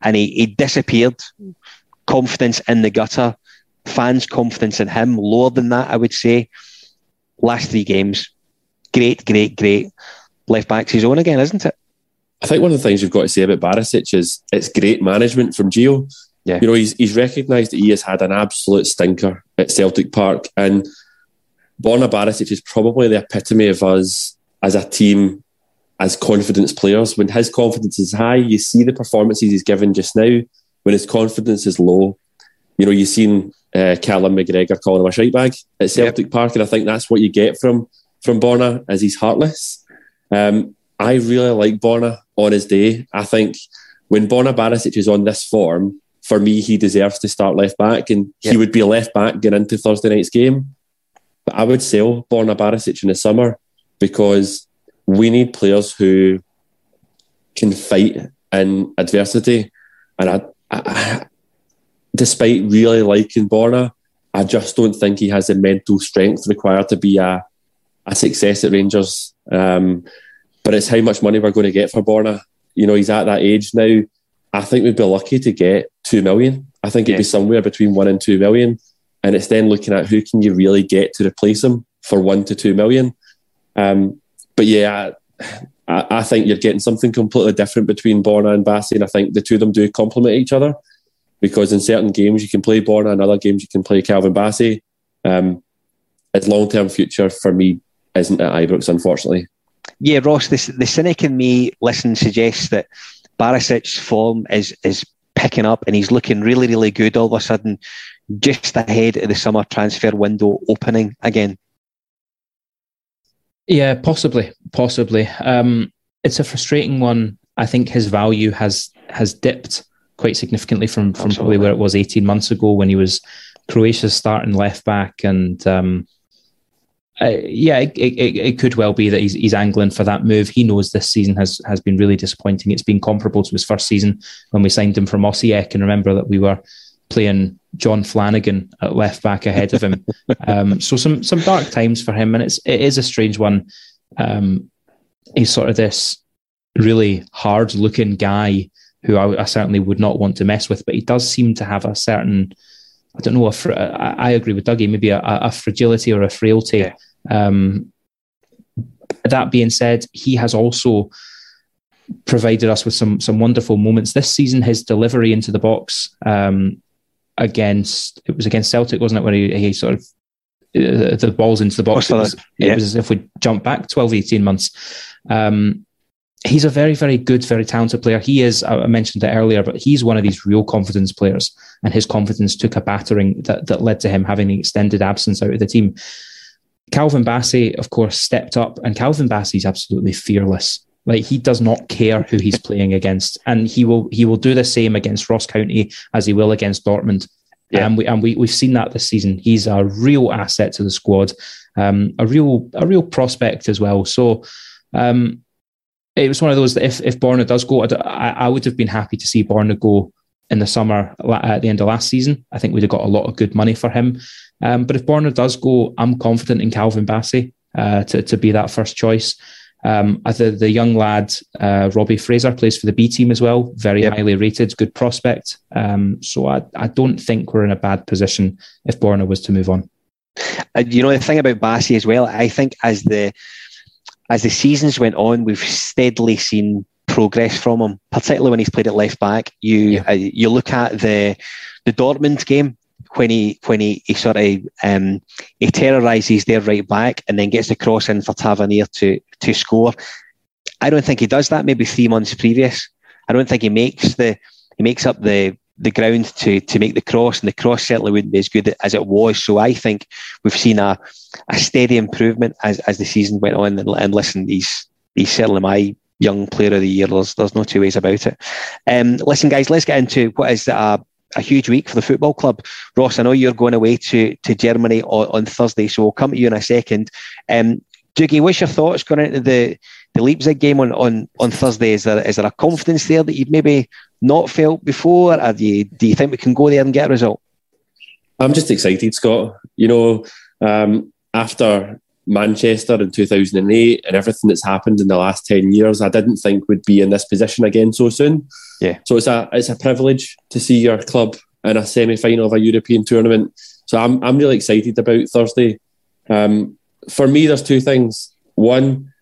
And he, he disappeared. Confidence in the gutter. Fans' confidence in him lower than that, I would say. Last three games, great, great, great. Left back's his own again, isn't it? I think one of the things you've got to say about Barisic is it's great management from Gio. Yeah. You know, he's he's recognised that he has had an absolute stinker at Celtic Park. And Borna Barisic is probably the epitome of us as a team, as confidence players. When his confidence is high, you see the performances he's given just now. When his confidence is low, you know, you've seen uh, Callum McGregor calling him a shite bag at Celtic yep. Park, and I think that's what you get from from Borna, as he's heartless. Um, I really like Borna on his day. I think when Borna Barisic is on this form, for me, he deserves to start left back, and yep. he would be left back going into Thursday night's game. But I would sell Borna Barisic in the summer because we need players who can fight in adversity. And I, I, despite really liking Borna, I just don't think he has the mental strength required to be a, a success at Rangers. Um, but it's how much money we're going to get for Borna. You know, he's at that age now. I think we'd be lucky to get two million. I think it'd yeah. be somewhere between one and two million. And it's then looking at who can you really get to replace him for one to two million. Um, but yeah, I, I, think you're getting something completely different between Borna and Bassey, and I think the two of them do complement each other because in certain games you can play Borna, in other games you can play Calvin Bassey. Um, his long term future for me isn't at Ibrox, unfortunately. Yeah, Ross, the, the cynic in me, listen, suggests that Barisic's form is is picking up and he's looking really, really good all of a sudden, just ahead of the summer transfer window opening again. Yeah, possibly, possibly. Um, it's a frustrating one. I think his value has has dipped quite significantly from from Absolutely. probably where it was 18 months ago when he was Croatia's starting left back and um, yeah, it, it, it, could well be that he's, he's angling for that move. He knows this season has has been really disappointing. It's been comparable to his first season when we signed him from Osijek, and remember that we were playing Jon Flanagan at left back ahead of him. <laughs> um, so some some dark times for him, and it's it is a strange one. Um, he's sort of this really hard looking guy who I, I, certainly would not want to mess with, but he does seem to have a certain I don't know. if I agree with Dougie. Maybe a, a fragility or a frailty. Yeah. Um, that being said, he has also provided us with some some wonderful moments this season. His delivery into the box um, against it was against Celtic, wasn't it? Where he, he sort of uh, the balls into the box. It was, yeah. it was, as if we jump back 12, 18 months. Um, he's a very, very good, very talented player. He is, I mentioned it earlier, but he's one of these real confidence players. And his confidence took a battering that, that led to him having an extended absence out of the team. Calvin Bassey, of course, stepped up, and Calvin Bassey's absolutely fearless. Like he does not care who he's playing against, and he will he will do the same against Ross County as he will against Dortmund. Yeah. And we and we we've seen that this season. He's a real asset to the squad, um, a real a real prospect as well. So um, it was one of those that if, if Borna does go, I, I would have been happy to see Borna go in the summer at the end of last season. I think we'd have got a lot of good money for him. Um, but if Borna does go, I'm confident in Calvin Bassey uh, to, to be that first choice. Um, the, the young lad, uh, Robbie Fraser, plays for the B team as well. Very yep. highly rated, good prospect. Um, so I, I don't think we're in a bad position if Borna was to move on. Uh, you know, the thing about Bassey as well, I think as the as the seasons went on, we've steadily seen progress from him, particularly when he's played at left back. You yeah. uh, you look at the the Dortmund game when he when he, he sort of um, he terrorises their right back and then gets the cross in for Tavernier to to score. I don't think he does that. Maybe three months previous, I don't think he makes the he makes up the the ground to to make the cross, and the cross certainly wouldn't be as good as it was. So I think we've seen a, a steady improvement as, as the season went on. And, and listen, he's he's certainly my young player of the year. There's there's no two ways about it. Um, listen, guys, let's get into what is a, a huge week for the football club. Ross, I know you're going away to to Germany on, on Thursday, so we'll come to you in a second. Um, Dougie, what's your thoughts going into the the Leipzig game on, on, on Thursday? Is there is there a confidence there that you've maybe not felt before? Or do you, do you think we can go there and get a result? I'm just excited, Scott. You know, um, after Manchester in 2008 and everything that's happened in the last 10 years, I didn't think would be in this position again so soon. Yeah. So it's a it's a privilege to see your club in a semi final of a European tournament. So I'm I'm really excited about Thursday. Um, for me, there's two things. One,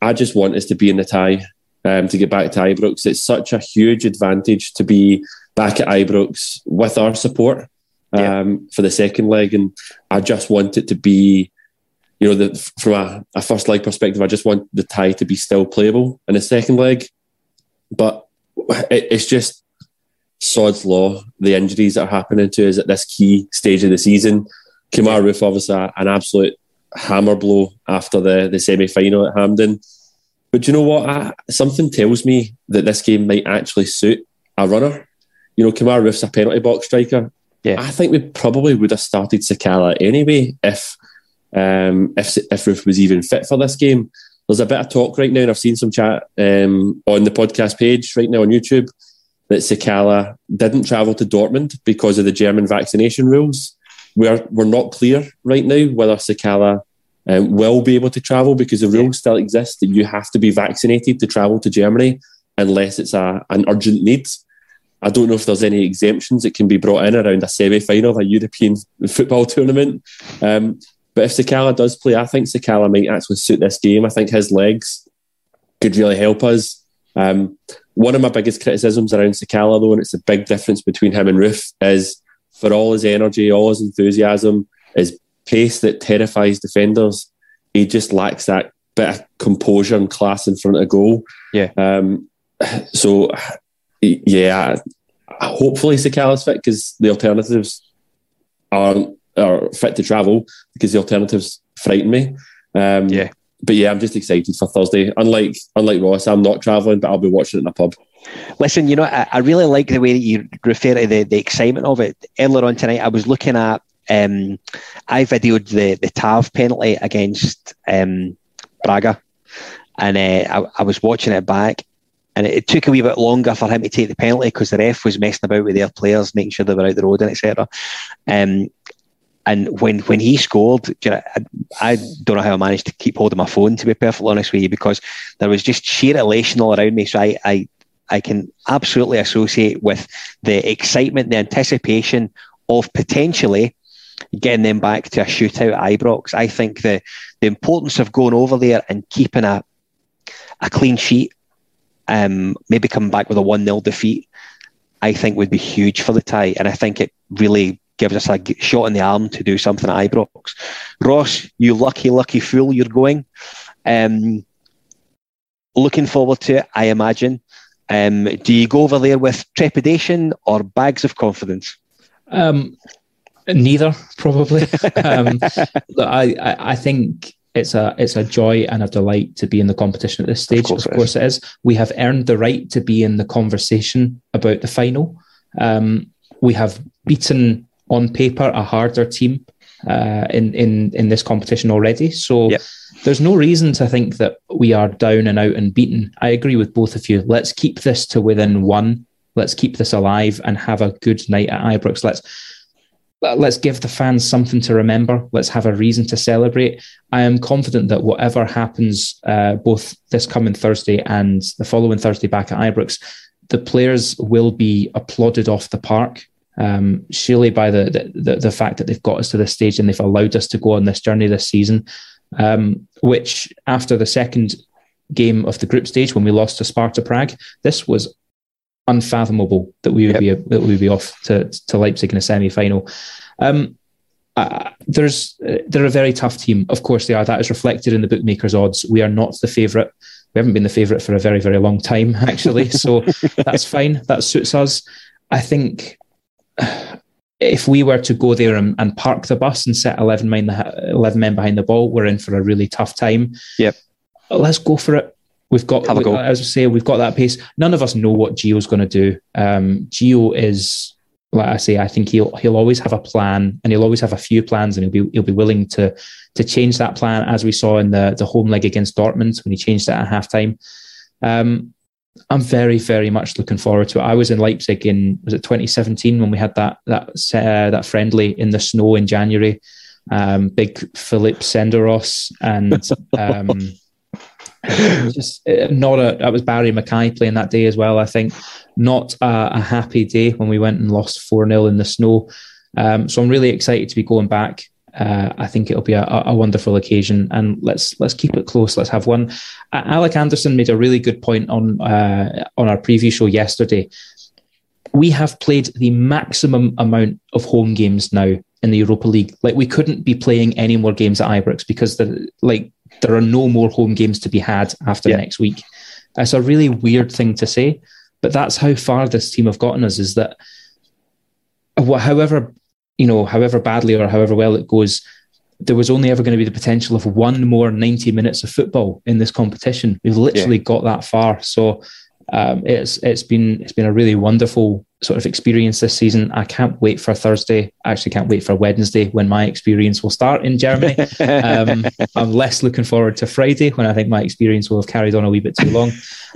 I just want us to be in the tie um, to get back to Ibrox. It's such a huge advantage to be back at Ibrox with our support um, yeah. for the second leg, and I just want it to be, you know, the, from a, a, first leg perspective, I just want the tie to be still playable in the second leg, but it, it's just sod's law. The injuries that are happening to us at this key stage of the season. Kemar Roofe, obviously, an absolute hammer blow after the, the semi final at Hampden. But you know what? I, something tells me that this game might actually suit a runner. You know, Kemar Roofe's a penalty box striker. Yeah. I think we probably would have started Sakala anyway if um, if if Roofe was even fit for this game. There's a bit of talk right now, and I've seen some chat um, on the podcast page right now on YouTube that Sakala didn't travel to Dortmund because of the German vaccination rules. We're we're not clear right now whether Sakala um, will be able to travel because the rule still exists that you have to be vaccinated to travel to Germany unless it's a, an urgent need. I don't know if there's any exemptions that can be brought in around a semi final of a European <laughs> football tournament. Um, but if Sakala does play, I think Sakala might actually suit this game. I think his legs could really help us. Um, one of my biggest criticisms around Sakala, though, and it's a big difference between him and Roofe, is for all his energy, all his enthusiasm, his pace that terrifies defenders. He just lacks that bit of composure and class in front of goal. Yeah. Um, so, yeah, hopefully Sakala's fit because the alternatives aren't are fit to travel because the alternatives frighten me. Um, yeah. But yeah, I'm just excited for Thursday. Unlike unlike Ross, I'm not travelling, but I'll be watching it in a pub. Listen, you know, I, I really like the way that you refer to the, the excitement of it. Earlier on tonight, I was looking at um, I videoed the the Tav penalty against um, Braga, and uh, I, I, was watching it back, and it, it, took a wee bit longer for him to take the penalty because the ref was messing about with their players, making sure they were out the road and etc. Um, and when when he scored, you know, I, I, don't know how I managed to keep hold of my phone. To be perfectly honest with you, because there was just sheer elation all around me. So I, I I can absolutely associate with the excitement, the anticipation of potentially getting them back to a shootout at Ibrox. I think the the importance of going over there and keeping a a clean sheet, um, maybe coming back with a one 0 defeat, I think would be huge for the tie, and I think it really gives us a shot in the arm to do something at Ibrox. Ross, you lucky lucky fool, you're going. Um, looking forward to it, I imagine. Um, do you go over there with trepidation or bags of confidence? Um, Neither, probably. <laughs> um, I, I, I think it's a it's a joy and a delight to be in the competition at this stage. Of course, of course it, is. it is. We have earned the right to be in the conversation about the final. Um, we have beaten on paper a harder team uh, in in in this competition already. So yep. there's no reason to think that we are down and out and beaten. I agree with both of you. Let's keep this to within one. Let's keep this alive and have a good night at Ibrox. Let's let's give the fans something to remember. Let's have a reason to celebrate. I am confident that whatever happens, uh, both this coming Thursday and the following Thursday back at Ibrox, the players will be applauded off the park. Um, surely by the, the, the fact that they've got us to this stage and they've allowed us to go on this journey this season, um, which after the second game of the group stage when we lost to Sparta Prague, this was unfathomable that we would yep. be that we would be off to, to Leipzig in a semi final. Um, uh, there's uh, they're a very tough team. Of course they are. That is reflected in the bookmakers' odds. We are not the favourite. We haven't been the favourite for a very very long time <laughs> actually. So <laughs> that's fine. That suits us. I think. If we were to go there and, and park the bus and set 11 men, 11 men behind the ball, we're in for a really tough time. Yep. Let's go for it We've got, Have a go. as I say, we've got that pace. None of us know what Gio's going to do. Um, Gio is, like I say, I think he'll he'll always have a plan, and he'll always have a few plans, and he'll be he'll be willing to to change that plan, as we saw in the the home leg against Dortmund when he changed it at halftime. Um, I'm very, very much looking forward to it. I was in Leipzig in was it 2017 when we had that that uh, that friendly in the snow in January. um, big Philip Senderos, and <laughs> um, just uh, not a. That was Barry McKay playing that day as well. I think not a, a happy day when we went and lost four 0 in the snow. Um, so I'm really excited to be going back. Uh, I think it'll be a, a, wonderful occasion, and let's let's keep it close. Let's have one. Uh, Alec Anderson made a really good point on uh, on our preview show yesterday. We have played the maximum amount of home games now in the Europa League. Like we couldn't be playing any more games at Ibrox because the like there are no more home games to be had after yeah. next week. It's a really weird thing to say, but that's how far this team have gotten us. Is that however you know, however badly or however well it goes, there was only ever going to be the potential of one more 90 minutes of football in this competition. We've literally yeah. got that far. So um, it's it's been it's been a really wonderful sort of experience this season. I can't wait for Thursday. I actually can't wait for Wednesday when my experience will start in Germany. Um, <laughs> I'm less looking forward to Friday when I think my experience will have carried on a wee bit too long.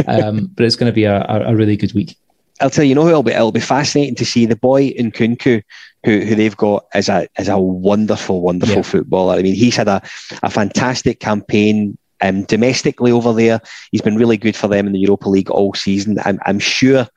Um, but it's going to be a, a, really good week. I'll tell you, you know, it'll be it'll be fascinating to see the boy Nkunku who, who they've got as a as a wonderful, wonderful yeah. footballer. I mean, he's had a, a fantastic campaign um, domestically over there. He's been really good for them in the Europa League all season. I'm, I'm sure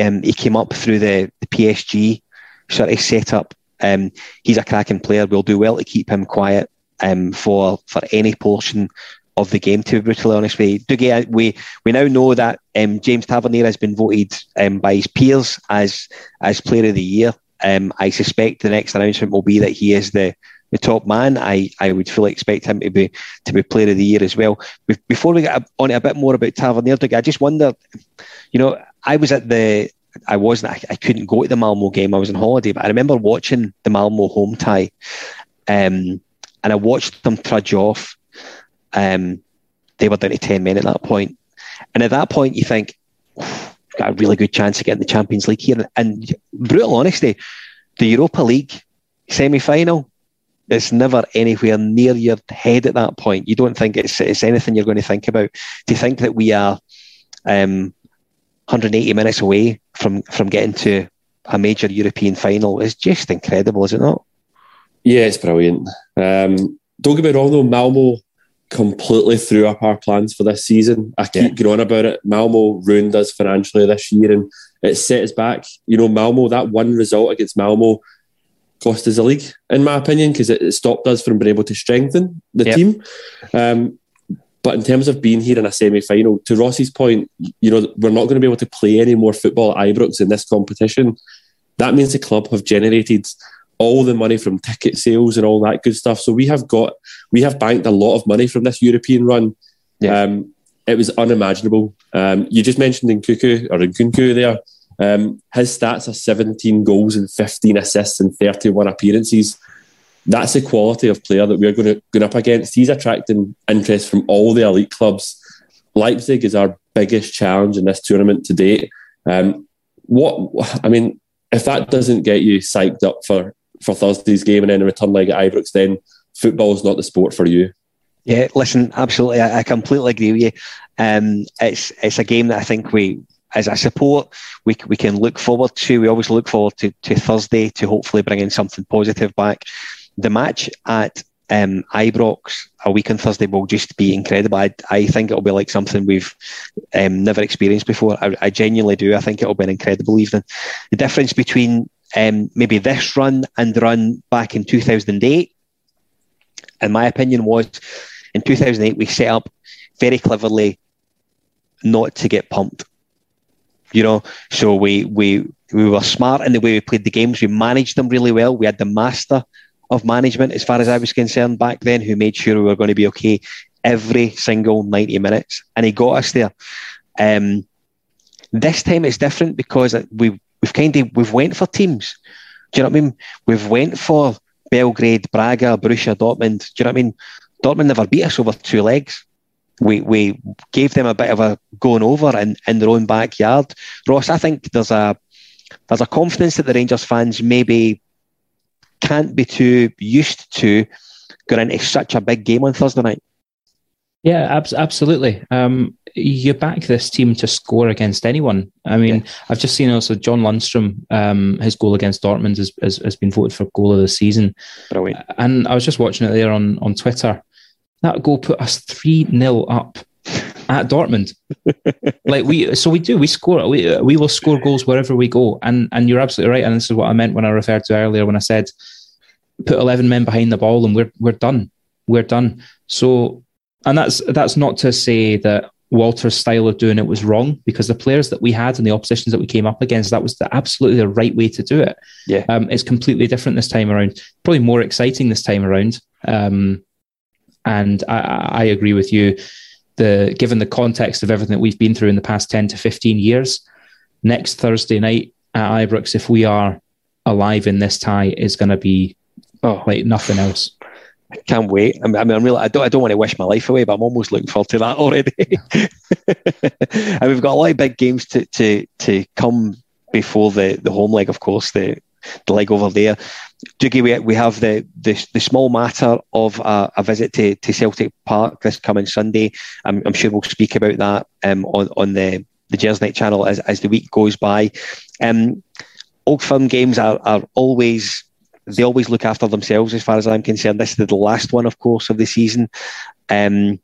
um, he came up through the, the PSG sort of setup. Um, he's a cracking player. We'll do well to keep him quiet um, for for any portion of the game. To be brutally honest with you, we we now know that um, James Tavernier has been voted um, by his peers as as Player of the Year. Um, I suspect the next announcement will be that he is the, the top man. I, I would fully expect him to be to be player of the year as well. Before we get on a bit more about Tavernier, I just wonder, you know, I was at the I wasn't I, I, couldn't go to the Malmo game. I was on holiday, but I remember watching the Malmo home tie, um, and I watched them trudge off. Um, they were down to ten men at that point, and at that point you think got a really good chance of getting the Champions League here. And brutal honesty, the Europa League semi final is never anywhere near your head at that point. You don't think it's, it's anything you're going to think about. To think that we are um, 180 minutes away from, from getting to a major European final is just incredible, is it not? Yeah, it's brilliant. Um, don't get me wrong though, Malmo completely threw up our plans for this season. I keep yeah. going about it. Malmo ruined us financially this year and it set us back. You know, Malmo, that one result against Malmo cost us a league, in my opinion, because it, stopped us from being able to strengthen the yep. team. Um, but in terms of being here in a semi final, to Ross's point, you know, we're not going to be able to play any more football at Ibrox in this competition. That means the club have generated all the money from ticket sales and all that good stuff. So we have got we have banked a lot of money from this European run. Um, it was unimaginable. Um, you just mentioned Nkunku or Nkunku there. Um, his stats are 17 goals and 15 assists and 31 appearances. That's the quality of player that we're going to go up against. He's attracting interest from all the elite clubs. Leipzig is our biggest challenge in this tournament to date. Um, what I mean, if that doesn't get you psyched up for for Thursday's game and then a return leg at Ibrox, then football is not the sport for you. Yeah, listen, absolutely, I, I completely agree with you. Um, it's it's a game that I think we, as a support, we we can look forward to. We always look forward to, to Thursday to hopefully bring in something positive back. The match at um, Ibrox a week on Thursday will just be incredible. I, I think it'll be like something we've um, never experienced before. I, I, genuinely do. I think it'll be an incredible evening. The difference between um, maybe this run and the run back in 2008, in my opinion, was in 2008 we set up very cleverly not to get pumped. You know, so we we we were smart in the way we played the games. We managed them really well. We had the master of management, as far as I was concerned back then, who made sure we were going to be okay every single 90 minutes, and he got us there. Um, this time it's different because we we've kind of we've went for teams. Do you know what I mean? We've went for Belgrade, Braga, Borussia Dortmund. Do you know what I mean? Dortmund never beat us over two legs. We we gave them a bit of a going over in, in their own backyard. Ross, I think there's a there's a confidence that the Rangers fans maybe can't be too used to going into such a big game on Thursday night. Yeah, ab- absolutely. Um, you back this team to score against anyone. I mean, yeah. I've just seen also John Lundstram, um, his goal against Dortmund has, has, has, been voted for goal of the season. Brilliant. And I was just watching it there on, on Twitter. That goal put us 3 0 up at Dortmund. <laughs> like we, so we do, we score, we, we will score goals wherever we go. And, and you're absolutely right. And this is what I meant when I referred to earlier when I said, put 11 men behind the ball and we're, we're done. We're done. So, and that's, that's not to say that Walter's style of doing it was wrong because the players that we had and the oppositions that we came up against, that was the, absolutely the right way to do it. Yeah. Um, it's completely different this time around. Probably more exciting this time around. Um, and I, I agree with you. The given the context of everything that we've been through in the past ten to fifteen years, next Thursday night at Ibrox, if we are alive in this tie, is going to be oh. like nothing else. I can't wait. I mean, I'm really, I don't, I don't want to wish my life away, but I'm almost looking forward to that <laughs> already. <laughs> and we've got a lot of big games to, to, to come before the, the home leg, of course, the, the leg over there. Dougie, we, we have the, the, the small matter of a, a, visit to, to Celtic Park this coming Sunday. I'm, I'm sure we'll speak about that um, on, on the, the Gersnet channel as, as the week goes by. Um, Old Firm games are, are always they always look after themselves as far as I'm concerned. This is the last one, of course, of the season. Um,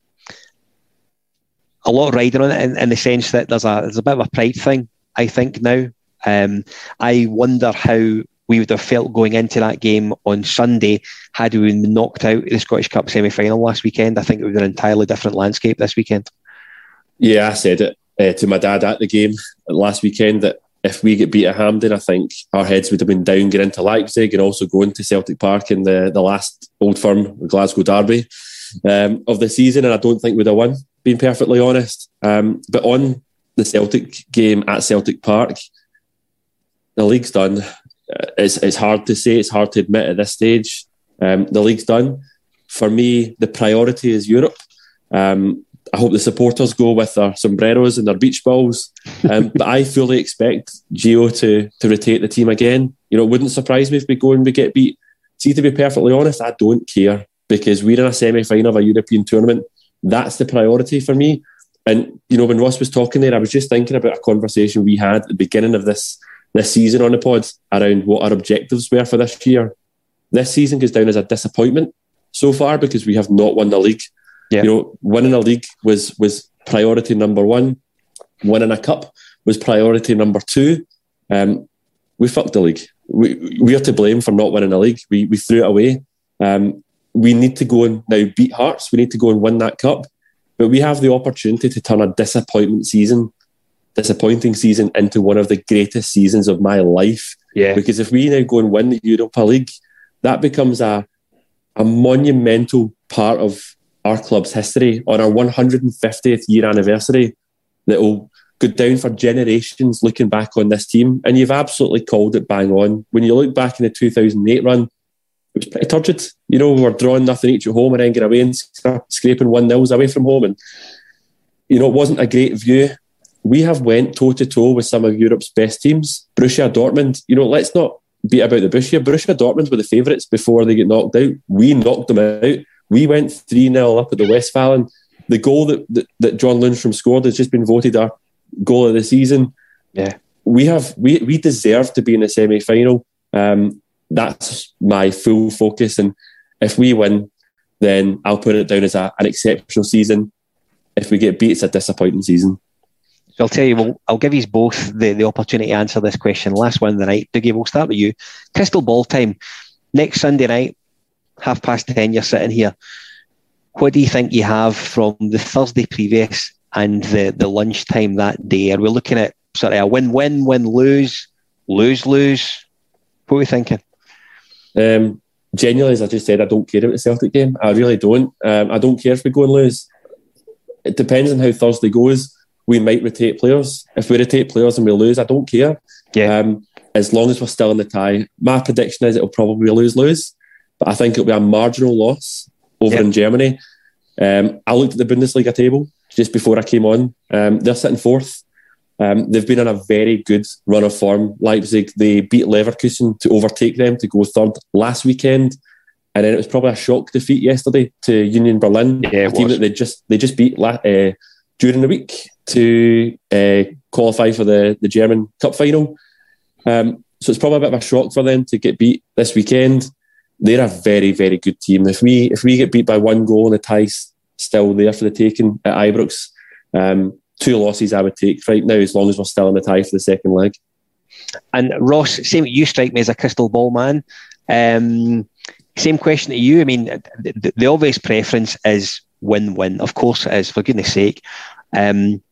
a lot riding on it in, in, the sense that there's a there's a bit of a pride thing, I think now. Um, I wonder how we would have felt going into that game on Sunday had we been knocked out the Scottish Cup semi final last weekend. I think it would be an entirely different landscape this weekend. Yeah, I said it uh, to my dad at the game last weekend that if we get beat at Hampden, I think our heads would have been down getting into Leipzig and also going to Celtic Park in the, the last Old Firm Glasgow Derby um, of the season. And I don't think we'd have won, being perfectly honest. Um, but on the Celtic game at Celtic Park, the league's done. Uh, it's, it's hard to say, it's hard to admit at this stage. Um, the league's done. For me, the priority is Europe. Um, I hope the supporters go with their sombreros and their beach balls. Um, <laughs> but I fully expect Gio to to rotate the team again. You know, it wouldn't surprise me if we go and we get beat. See, to be perfectly honest, I don't care because we're in a semi final of a European tournament. That's the priority for me. And you know, when Ross was talking there, I was just thinking about a conversation we had at the beginning of this this season on the pod around what our objectives were for this year. This season goes down as a disappointment so far because we have not won the league. Yeah. You know, winning a league was was priority number one. Winning a cup was priority number two. Um, we fucked the league. We we are to blame for not winning a league. We we threw it away. Um, we need to go and now beat Hearts. We need to go and win that cup. But we have the opportunity to turn a disappointment season, disappointing season, into one of the greatest seasons of my life. Yeah. Because if we now go and win the Europa League, that becomes a a monumental part of our club's history on our 150th year anniversary that will go down for generations looking back on this team. And you've absolutely called it bang on. When you look back in the 2008 run, it was pretty turgid. You know, we were drawing nothing each at home and then getting away and scraping one nils away from home. And, you know, it wasn't a great view. We have went toe to toe with some of Europe's best teams. Borussia Dortmund, you know, let's not beat about the bush here. Borussia Dortmund were the favourites before they get knocked out. We knocked them out. We went 3 0 up at the Westfalen. The goal that, that, that John Lundstram scored has just been voted our goal of the season. Yeah. We have we we deserve to be in the semi final. Um, that's my full focus. And if we win, then I'll put it down as a, an exceptional season. If we get beat, it's a disappointing season. So I'll tell you, I'll give you both the, the opportunity to answer this question. Last one of the night. Dougie, we'll start with you. Crystal ball time. Next Sunday night, half past 10, you're sitting here. What do you think you have from the Thursday previous and the, the lunchtime that day? Are we looking at sort of a win win, win lose, lose lose? What are we thinking? Um, genuinely, as I just said, I don't care about the Celtic game. I really don't. Um, I don't care if we go and lose. It depends on how Thursday goes. We might rotate players. If we rotate players and we lose, I don't care. Yeah. Um, as long as we're still in the tie, my prediction is it'll probably lose lose but I think it'll be a marginal loss over yep. in Germany. Um, I looked at the Bundesliga table just before I came on. Um, they're sitting fourth. Um, they've been on a very good run of form. Leipzig, they beat Leverkusen to overtake them to go third last weekend. And then it was probably a shock defeat yesterday to Union Berlin, yeah, a team was. that they just they just beat uh, during the week to uh, qualify for the, the German Cup final. Um, so it's probably a bit of a shock for them to get beat this weekend. They're a very, very good team. If we if we get beat by one goal and the tie's still there for the taking at Ibrox, um, two losses I would take right now as long as we're still in the tie for the second leg. And Ross, same you strike me as a crystal ball man. Um, same question to you. I mean, the, the obvious preference is win-win. Of course it is, for goodness sake. Um,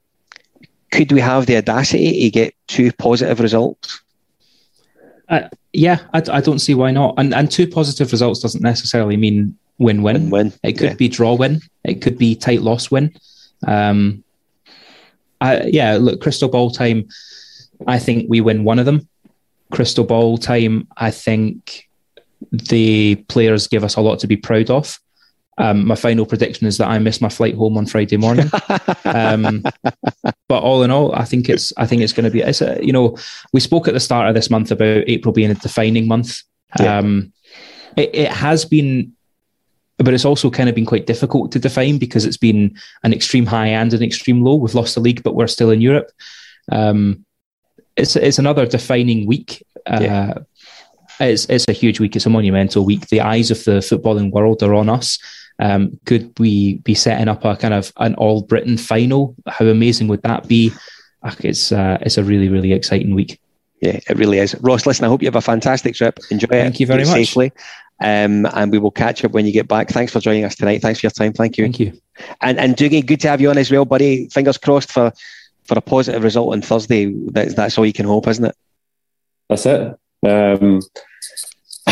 could we have the audacity to get two positive results? Uh, yeah, I, I, don't see why not. And and two positive results doesn't necessarily mean win-win. Win-win. It could yeah. be draw-win. It could be tight loss-win. Um, I, yeah, look, crystal ball time. I think we win one of them. Crystal ball time. I think the players give us a lot to be proud of. Um, my final prediction is that I miss my flight home on Friday morning. <laughs> um, but all in all, I think it's I think it's going to be. It's a, you know, we spoke at the start of this month about April being a defining month. Yeah. Um, it, it has been, but it's also kind of been quite difficult to define because it's been an extreme high and an extreme low. We've lost the league, but we're still in Europe. Um, it's it's another defining week. Uh, yeah. It's it's a huge week. It's a monumental week. The eyes of the footballing world are on us. Um, could we be setting up a kind of an all Britain final? How amazing would that be? It's uh, it's a really really exciting week. Yeah, it really is. Ross, listen, I hope you have a fantastic trip. Enjoy Thank it. Thank you very much. Safely. Um, and we will catch up when you get back. Thanks for joining us tonight. Thanks for your time. Thank you. Thank you. And and Dougie, good to have you on as well, buddy. Fingers crossed for for a positive result on Thursday. That's that's all you can hope, isn't it? That's it. Um,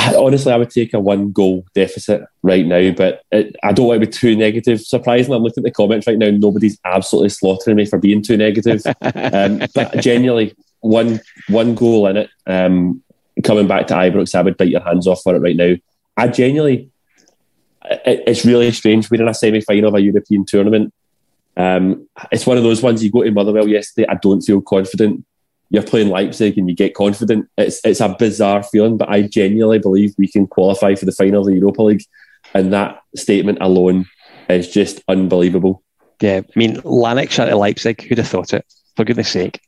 <sighs> honestly, I would take a one goal deficit right now, but it, I don't want to be too negative. Surprisingly, I'm looking at the comments right now. Nobody's absolutely slaughtering me for being too negative. <laughs> um, but genuinely, one one goal in it. Um, coming back to Ibrox, I would bite your hands off for it right now. I genuinely, it, it's really strange. We're in a semi final of a European tournament. Um, it's one of those ones you go to Motherwell yesterday. I don't feel confident you're playing Leipzig and you get confident. It's it's a bizarre feeling, but I genuinely believe we can qualify for the final of the Europa League, and that statement alone is just unbelievable. Yeah, I mean, Lanark at Leipzig, who'd have thought it? For goodness sake.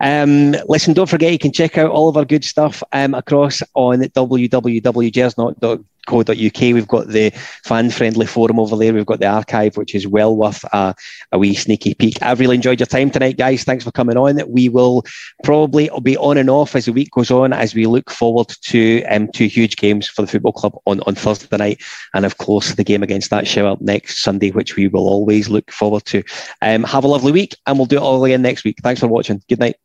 Um, listen, don't forget you can check out all of our good stuff um, across on www.gersnet.com co.uk. We've got the fan friendly forum over there. We've got the archive, which is well worth a, a wee sneaky peek. I've really enjoyed your time tonight, guys. Thanks for coming on. We will probably be on and off as the week goes on as we look forward to um, two huge games for the football club on, on Thursday night. And of course, the game against that show up next Sunday, which we will always look forward to. Um, have a lovely week and we'll do it all again next week. Thanks for watching. Good night.